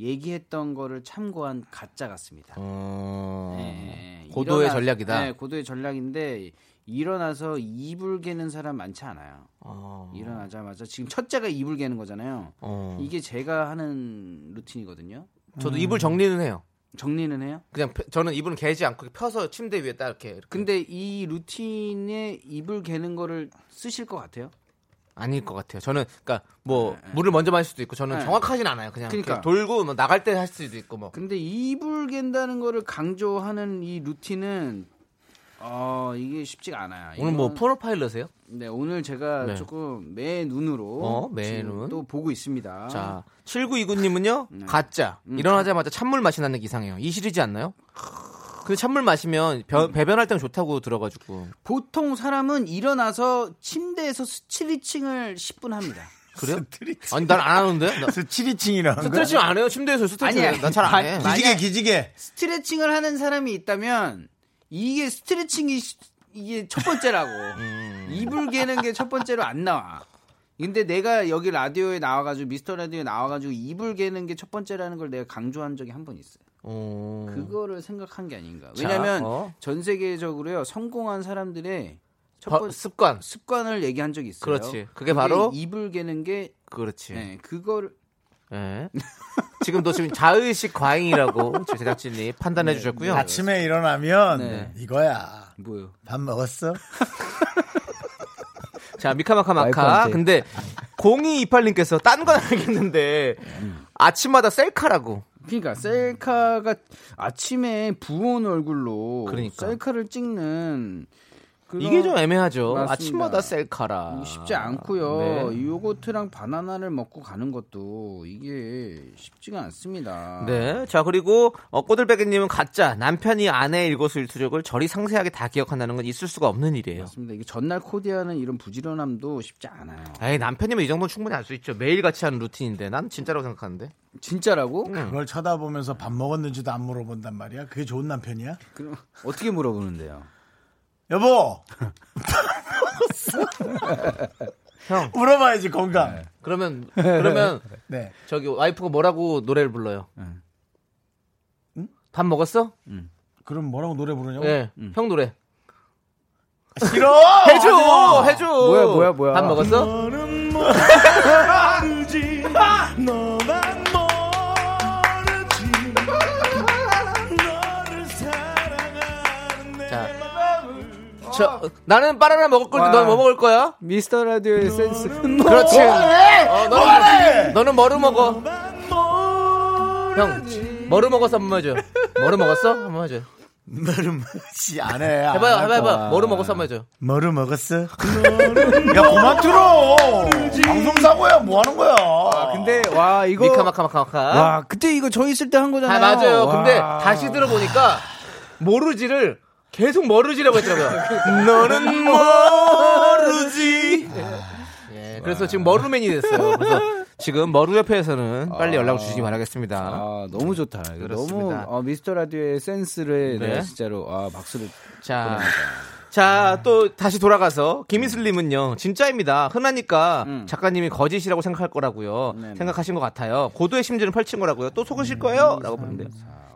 얘기했던 거를 참고한 가짜 같습니다. 어... 네, 고도의 일어나- 전략이다. 네, 고도의 전략인데 일어나서 이불 개는 사람 많지 않아요. 어... 일어나자마자 지금 첫째가 이불 개는 거잖아요. 어... 이게 제가 하는 루틴이거든요. 저도 이불 정리는 해요. 정리는 해요? 그냥 펴- 저는 이불은 개지 않고 펴서 침대 위에 딱 이렇게. 이렇게. 근데 이 루틴에 이불 개는 거를 쓰실 것 같아요? 아닐 것 같아요. 저는 그러니까 뭐 물을 먼저 마실 수도 있고 저는 네. 정확하진 않아요. 그냥 그러니까. 돌고 뭐 나갈 때 할 수도 있고 뭐. 근데 이불 갠다는 거를 강조하는 이 루틴은 어 이게 쉽지가 않아요. 오늘 뭐 이건- 프로파일러세요? 네 오늘 제가 네. 조금 매 눈으로 어, 매 눈. 또 보고 있습니다. 자, 7929님은요, <laughs> 네. 가짜. 음. 일어나자마자 찬물 마시 나는 게 이상해요. 이실이지 않나요? 근데 찬물 마시면 벼- 음. 배변할 때는 좋다고 들어가지고. 보통 사람은 일어나서 침대에서 스트리칭을 10분 합니다. <laughs> 그래요? 아니, 난 안 하는데? 나- 스트리칭이라는 거. 스트레칭 안 해요? 침대에서 스트레칭. 아니야. 난잘안 해. 마- 기지개 기지개. 스트레칭을 하는 사람이 있다면 이게 스트레칭이 시- 이게 첫 번째라고. <laughs> 음. 이불 개는 게 첫 번째로 안 나와. 근데 내가 여기 라디오에 나와가지고 미스터 라디오에 나와가지고 이불 개는 게 첫 번째라는 걸 내가 강조한 적이 한 번 있어요. 어. 그거를 생각한 게 아닌가. 자, 왜냐면 어. 전 세계적으로요 성공한 사람들의 첫 바- 번 습관. 습관을 얘기한 적이 있어요. 그렇지. 그게 바로? 이불 개는 게 그렇지. 네, 그거 를 예. <laughs> 지금도 지금 자의식 과잉이라고 제 제작진이 판단해 주셨고요. 아침에 일어나면 네. 이거야. 뭐요? 밥 먹었어? <laughs> 자, 미카마카 마카. 근데 0228님께서 딴 건 알겠는데 아침마다 셀카라고. 그러니까 셀카가 아침에 부은 얼굴로 그러니까. 셀카를 찍는 그런- 이게 좀 애매하죠. 맞습니다. 아침마다 셀카라. 쉽지 않고요. 네. 요거트랑 바나나를 먹고 가는 것도 이게 쉽지가 않습니다. 네. 자, 그리고 어, 꼬들베개님은 가짜. 남편이 아내의 일거수일투족을 저리 상세하게 다 기억한다는 건 있을 수가 없는 일이에요. 맞습니다. 이게 전날 코디하는 이런 부지런함도 쉽지 않아요. 에이, 남편이면 이 정도 는 충분히 알 수 있죠. 매일 같이 하는 루틴인데. 난 진짜라고 생각하는데. 진짜라고? 그걸 쳐다보면서 밥 먹었는지도 안 물어본단 말이야. 그게 좋은 남편이야? 그럼 어떻게 물어보는데요? 여보, 형, <laughs> 물어봐야지 건강. 그러면, <laughs> 그러면 네. 저기 와이프가 뭐라고 노래를 불러요? 응. 밥 먹었어? 그럼 뭐라고 노래 부르냐고? 예. 형 노래. 싫어. <laughs> 해줘! 해줘! 뭐야, 뭐야, 뭐야. 밥 먹었어? 저, 나는 바나나 먹을 건데 와. 넌뭐 먹을 거야? 미스터 라디오의 센스. 그렇지. 어, 너는, 너는 뭐를 먹어? 형, 뭐를 먹었어? 한번 해줘. 뭐를 먹었어? 한번 해줘. 너를 씨, 안 해. 안 해봐요, 할 해봐, 해봐. 뭐를 먹었어? 한번 해줘. 뭐를 먹었어? 야, 그만 들어. 방송사고야, 뭐 하는 거야. 아, 근데 와 이거 미카마카마카마카. 와 그때 이거 저 있을 때 한 거잖아요. 아, 맞아요. 와. 근데 다시 들어보니까 모르지를 계속 모르지라고 했더라고요. <laughs> 너는 모르지. 예, 그래서 지금 머루맨이 됐어요. 그래서 지금 머루협회에서는 빨리 연락 을 주시기 바라겠습니다. 아 너무 좋다. 너무 어, 미스터 라디오의 센스를 네. 내가 진짜로 아 박수를 자, 자, 또 다시 돌아가서 김희슬님은요, 진짜입니다. 흔하니까 음. 작가님이 거짓이라고 생각할 거라고요. 네네. 생각하신 것 같아요. 고도의 심지를 펼친 거라고요. 또 속으실 거예요? 라고 보는데요.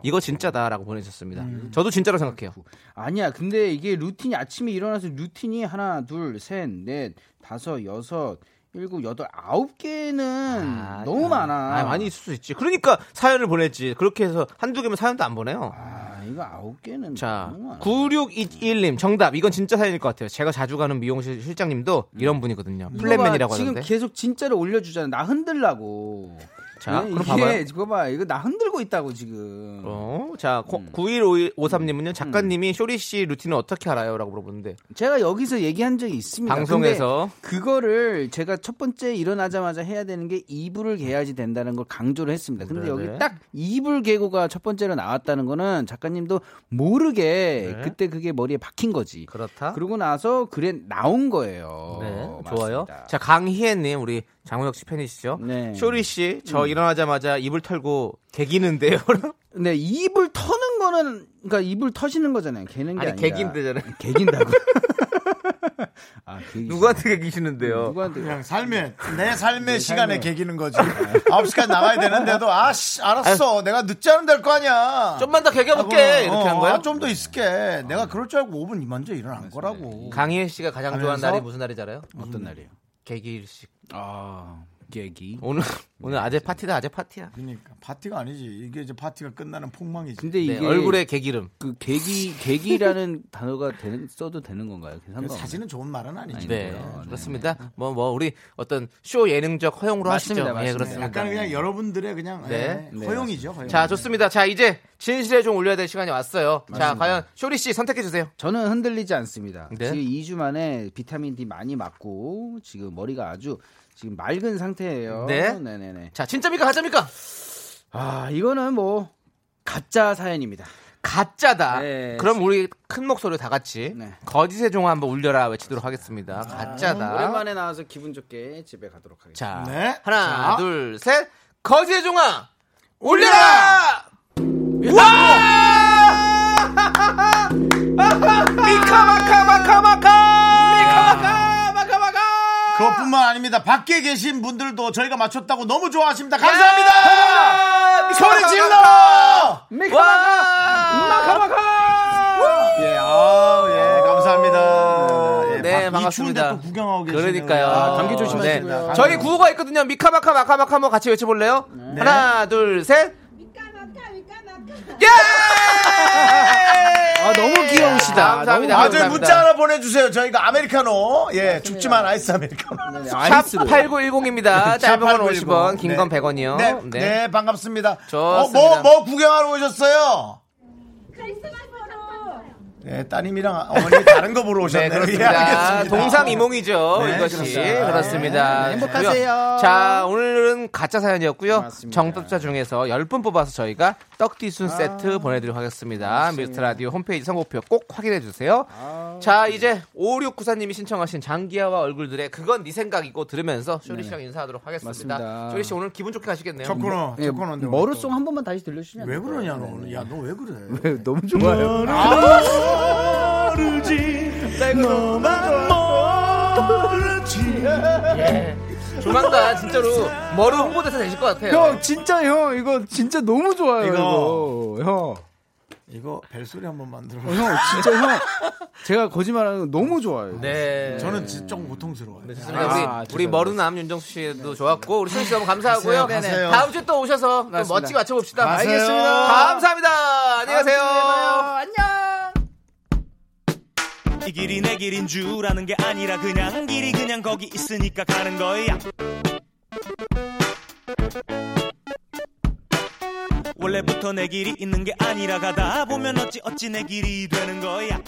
이거 진짜다라고 보내주셨습니다. 저도 진짜로 생각해요. 아니야. 근데 이게 루틴이 아침에 일어나서 루틴이 하나, 둘, 셋, 넷, 다섯, 여섯, 일곱, 여덟, 아홉 개는 너무 많아. 아, 많이 있을 수 있지. 그러니까 사연을 보냈지. 그렇게 해서 한두 개면 사연도 안 보내요. 아, 이거 아홉 개는 자, 너무 많아. 9621님 정답. 이건 진짜 사연일 것 같아요. 제가 자주 가는 미용실 실장님도 이런 분이거든요. 플랫맨이라고 지금 하는데. 계속 진짜로 올려주잖아. 나 흔들라고. 자, 네, 그럼 봐봐요. 이거 봐, 이거 나 흔들고 있다고 지금. 어, 자, 음. 9153님은요, 작가님이 쇼리 씨 루틴을 어떻게 알아요? 라고 물어보는데. 제가 여기서 얘기한 적이 있습니다. 방송에서. 그거를 제가 첫 번째 일어나자마자 해야 되는 게 이불을 개야지 된다는 걸 강조를 했습니다. 근데 네네. 여기 딱 이불 개고가 첫 번째로 나왔다는 거는 작가님도 모르게 네. 그때 그게 머리에 박힌 거지. 그렇다. 그러고 나서 그래 나온 거예요. 네, 좋아요. 자, 강희애 님, 우리 장우혁 씨 팬이시죠? 네. 쇼리 씨, 저 음. 일어나자마자 이불 털고 개기는데요. <laughs> 네, 이불 터는 거는 그러니까 이불 터시는 거잖아요. 개는 게 아니, 아니라 개긴대잖아요. 개긴다고. <laughs> 아. 누구한테 개기시는데요? 누구한테 그냥 삶의 내 삶의 네, 시간에 삶의. 개기는 거지. 9시까지 나가야 되는데도 아씨 알았어. 내가 늦지 않으면 될 거 아니야. 좀만 더 개겨 볼게. 하고, 이렇게 한 거야? 좀더 있을게. 내가 그럴 줄 알고 5분 먼저 일어난 거라고. 강희애 씨가 가장 좋아하는 날이 무슨 날인지 알아요? 어떤 날이에요? 개기일식. 아, 개기. 오늘, 오늘 아재 파티다, 아재 파티야. 그러니까 파티가 아니지. 이게 이제 파티가 끝나는 폭망이지. 근데 네, 이게 얼굴에 개기름. 그 계기 계기라는 <laughs> 단어가 되는, 써도 되는 건가요? 그 사진은 좋은 말은 아니지. 네, 네. 그렇습니다. 뭐, 뭐, 우리 어떤 쇼 예능적 허용으로 맞습니다, 하시죠. 예, 맞습니다. 그렇습니다. 약간 그냥 여러분들의 그냥 네. 예, 허용이죠. 허용. 자, 좋습니다. 자, 이제 진실에 좀 올려야 될 시간이 왔어요. 자, 과연 쇼리 씨 선택해 주세요. 저는 흔들리지 않습니다. 네. 지금 2주 만에 비타민 D 많이 맞고 지금 머리가 아주 지금 맑은 상태예요. 네. 네네네. 자, 진짜입니까 가짜입니까? 아 이거는 뭐 가짜 사연입니다. 가짜다. 네. 그럼 우리 큰 목소리로 다 같이 네. 거짓의 종아 한번 울려라 외치도록 하겠습니다. 가짜다. 오랜만에 나와서 기분 좋게 집에 가도록 자, 하겠습니다. 네. 하나, 자. 둘, 셋. 거짓의 종아 울려라! 와! <laughs> 미카마카마카마카! 미카마카마카마카! 그것뿐만 아닙니다. 밖에 계신 분들도 저희가 맞췄다고 너무 좋아하십니다. 감사합니다. 소리 질러! 와! 예, 아, 예, 감사합니다. 예, 네, 밖- 이 반갑습니다. 또 구경하고 계시네요. 그러니까요. 아, 감기 조심하시고요. 네. 저희 구호가 있거든요. 미카마카 마카마카 한번 같이 외쳐볼래요? 하나, 둘, 셋. 예! 아 너무 귀여우시다. 감사합니다. 아, 저희 감사합니다. 문자 하나 보내주세요. 저희가 아메리카노, 예, 춥지만 아이스 아메리카노. 네, 샵 아이스로. 8910입니다. 짧은 건 8910. 50원, 긴건 네. 100원이요. 네, 네, 반갑습니다. 어, 좋습니다. 뭐, 뭐 구경하러 오셨어요? 네, 따님이랑 어머니 다른 거 보러 네, 오셨네요. 예, 그렇습니다. 알겠습니다. 동상이몽이죠. 네, 이것이. 그렇습니다. 그렇습니다. 네, 행복하세요. 자, 오늘은 가짜 사연이었고요. 맞습니다. 정답자 중에서 10분 뽑아서 저희가 떡튀순 세트 보내드리도록 하겠습니다. 미스터 라디오 홈페이지 선곡표 꼭 확인해 주세요. 자, 이제 5694님이 신청하신 장기하와 얼굴들의 그건 네 생각이고 들으면서 쇼리 씨랑 인사하도록 하겠습니다. 맞습니다. 쇼리 씨 오늘 기분 좋게 하시겠네요. 첫 코너, 예, 첫 코너인데. 머루송 한 번만 다시 들려주시면 왜? 그러냐, 너 오늘. 야, 너 왜 그래? 네, 너무 좋아요. 예. 조만간 진짜로 머루 홍보대사 되실 것 같아요. 형 진짜 형 이거 진짜 너무 좋아요 이거. 이거, 형. 이거 벨소리 한번 만들어. 어, 형 진짜 형 제가 거짓말하는 거 너무 좋아요. 네. 저는 진짜 고통스러워요. 좋습니다. 아, 우리. 우리 머루남 윤정수 씨도 좋았고 우리 순씨 너무 감사하고요. 가세요, 가세요. 다음 주에 또 오셔서 또. 멋지게 맞춰 봅시다. 가세요. 알겠습니다. 감사합니다. 안녕히 가세요. 안녕. 이 길이 내 길인 줄 아는 게 아니라 그냥 길이 그냥 거기 있으니까 가는 거야 원래부터 내 길이 있는 게 아니라 가다 보면 어찌 어찌 내 길이 되는 거야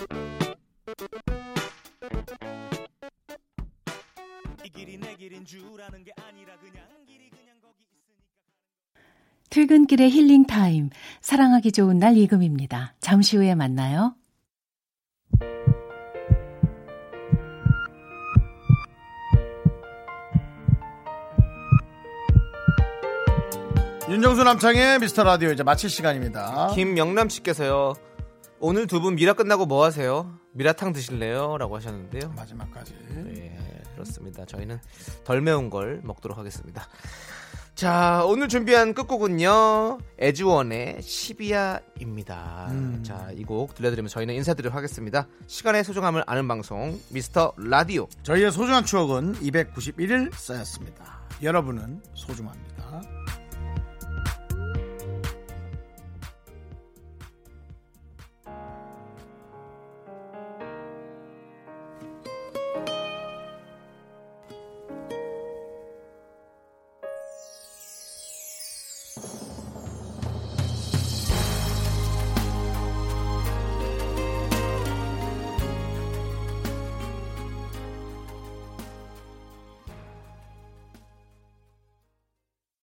이 길이 내 길인 줄 아는 게 아니라 그냥 길이 그냥 거기 있으니까 퇴근길의 힐링 타임. 사랑하기 좋은 날 이금입니다. 잠시 후에 만나요. 윤정수 남창의 미스터 라디오 이제 마칠 시간입니다. 김영남 씨께서요. 오늘 두 분 미라 끝나고 뭐 하세요? 미라탕 드실래요? 라고 하셨는데요. 마지막까지. 네, 그렇습니다. 저희는 덜 매운 걸 먹도록 하겠습니다. 자, 오늘 준비한 끝곡은요. 에즈원의 시비야입니다. 자, 이 곡 들려드리면 저희는 인사드리도록 하겠습니다. 시간의 소중함을 아는 방송 미스터 라디오. 저희의 소중한 추억은 291일 쌓였습니다. 여러분은 소중합니다.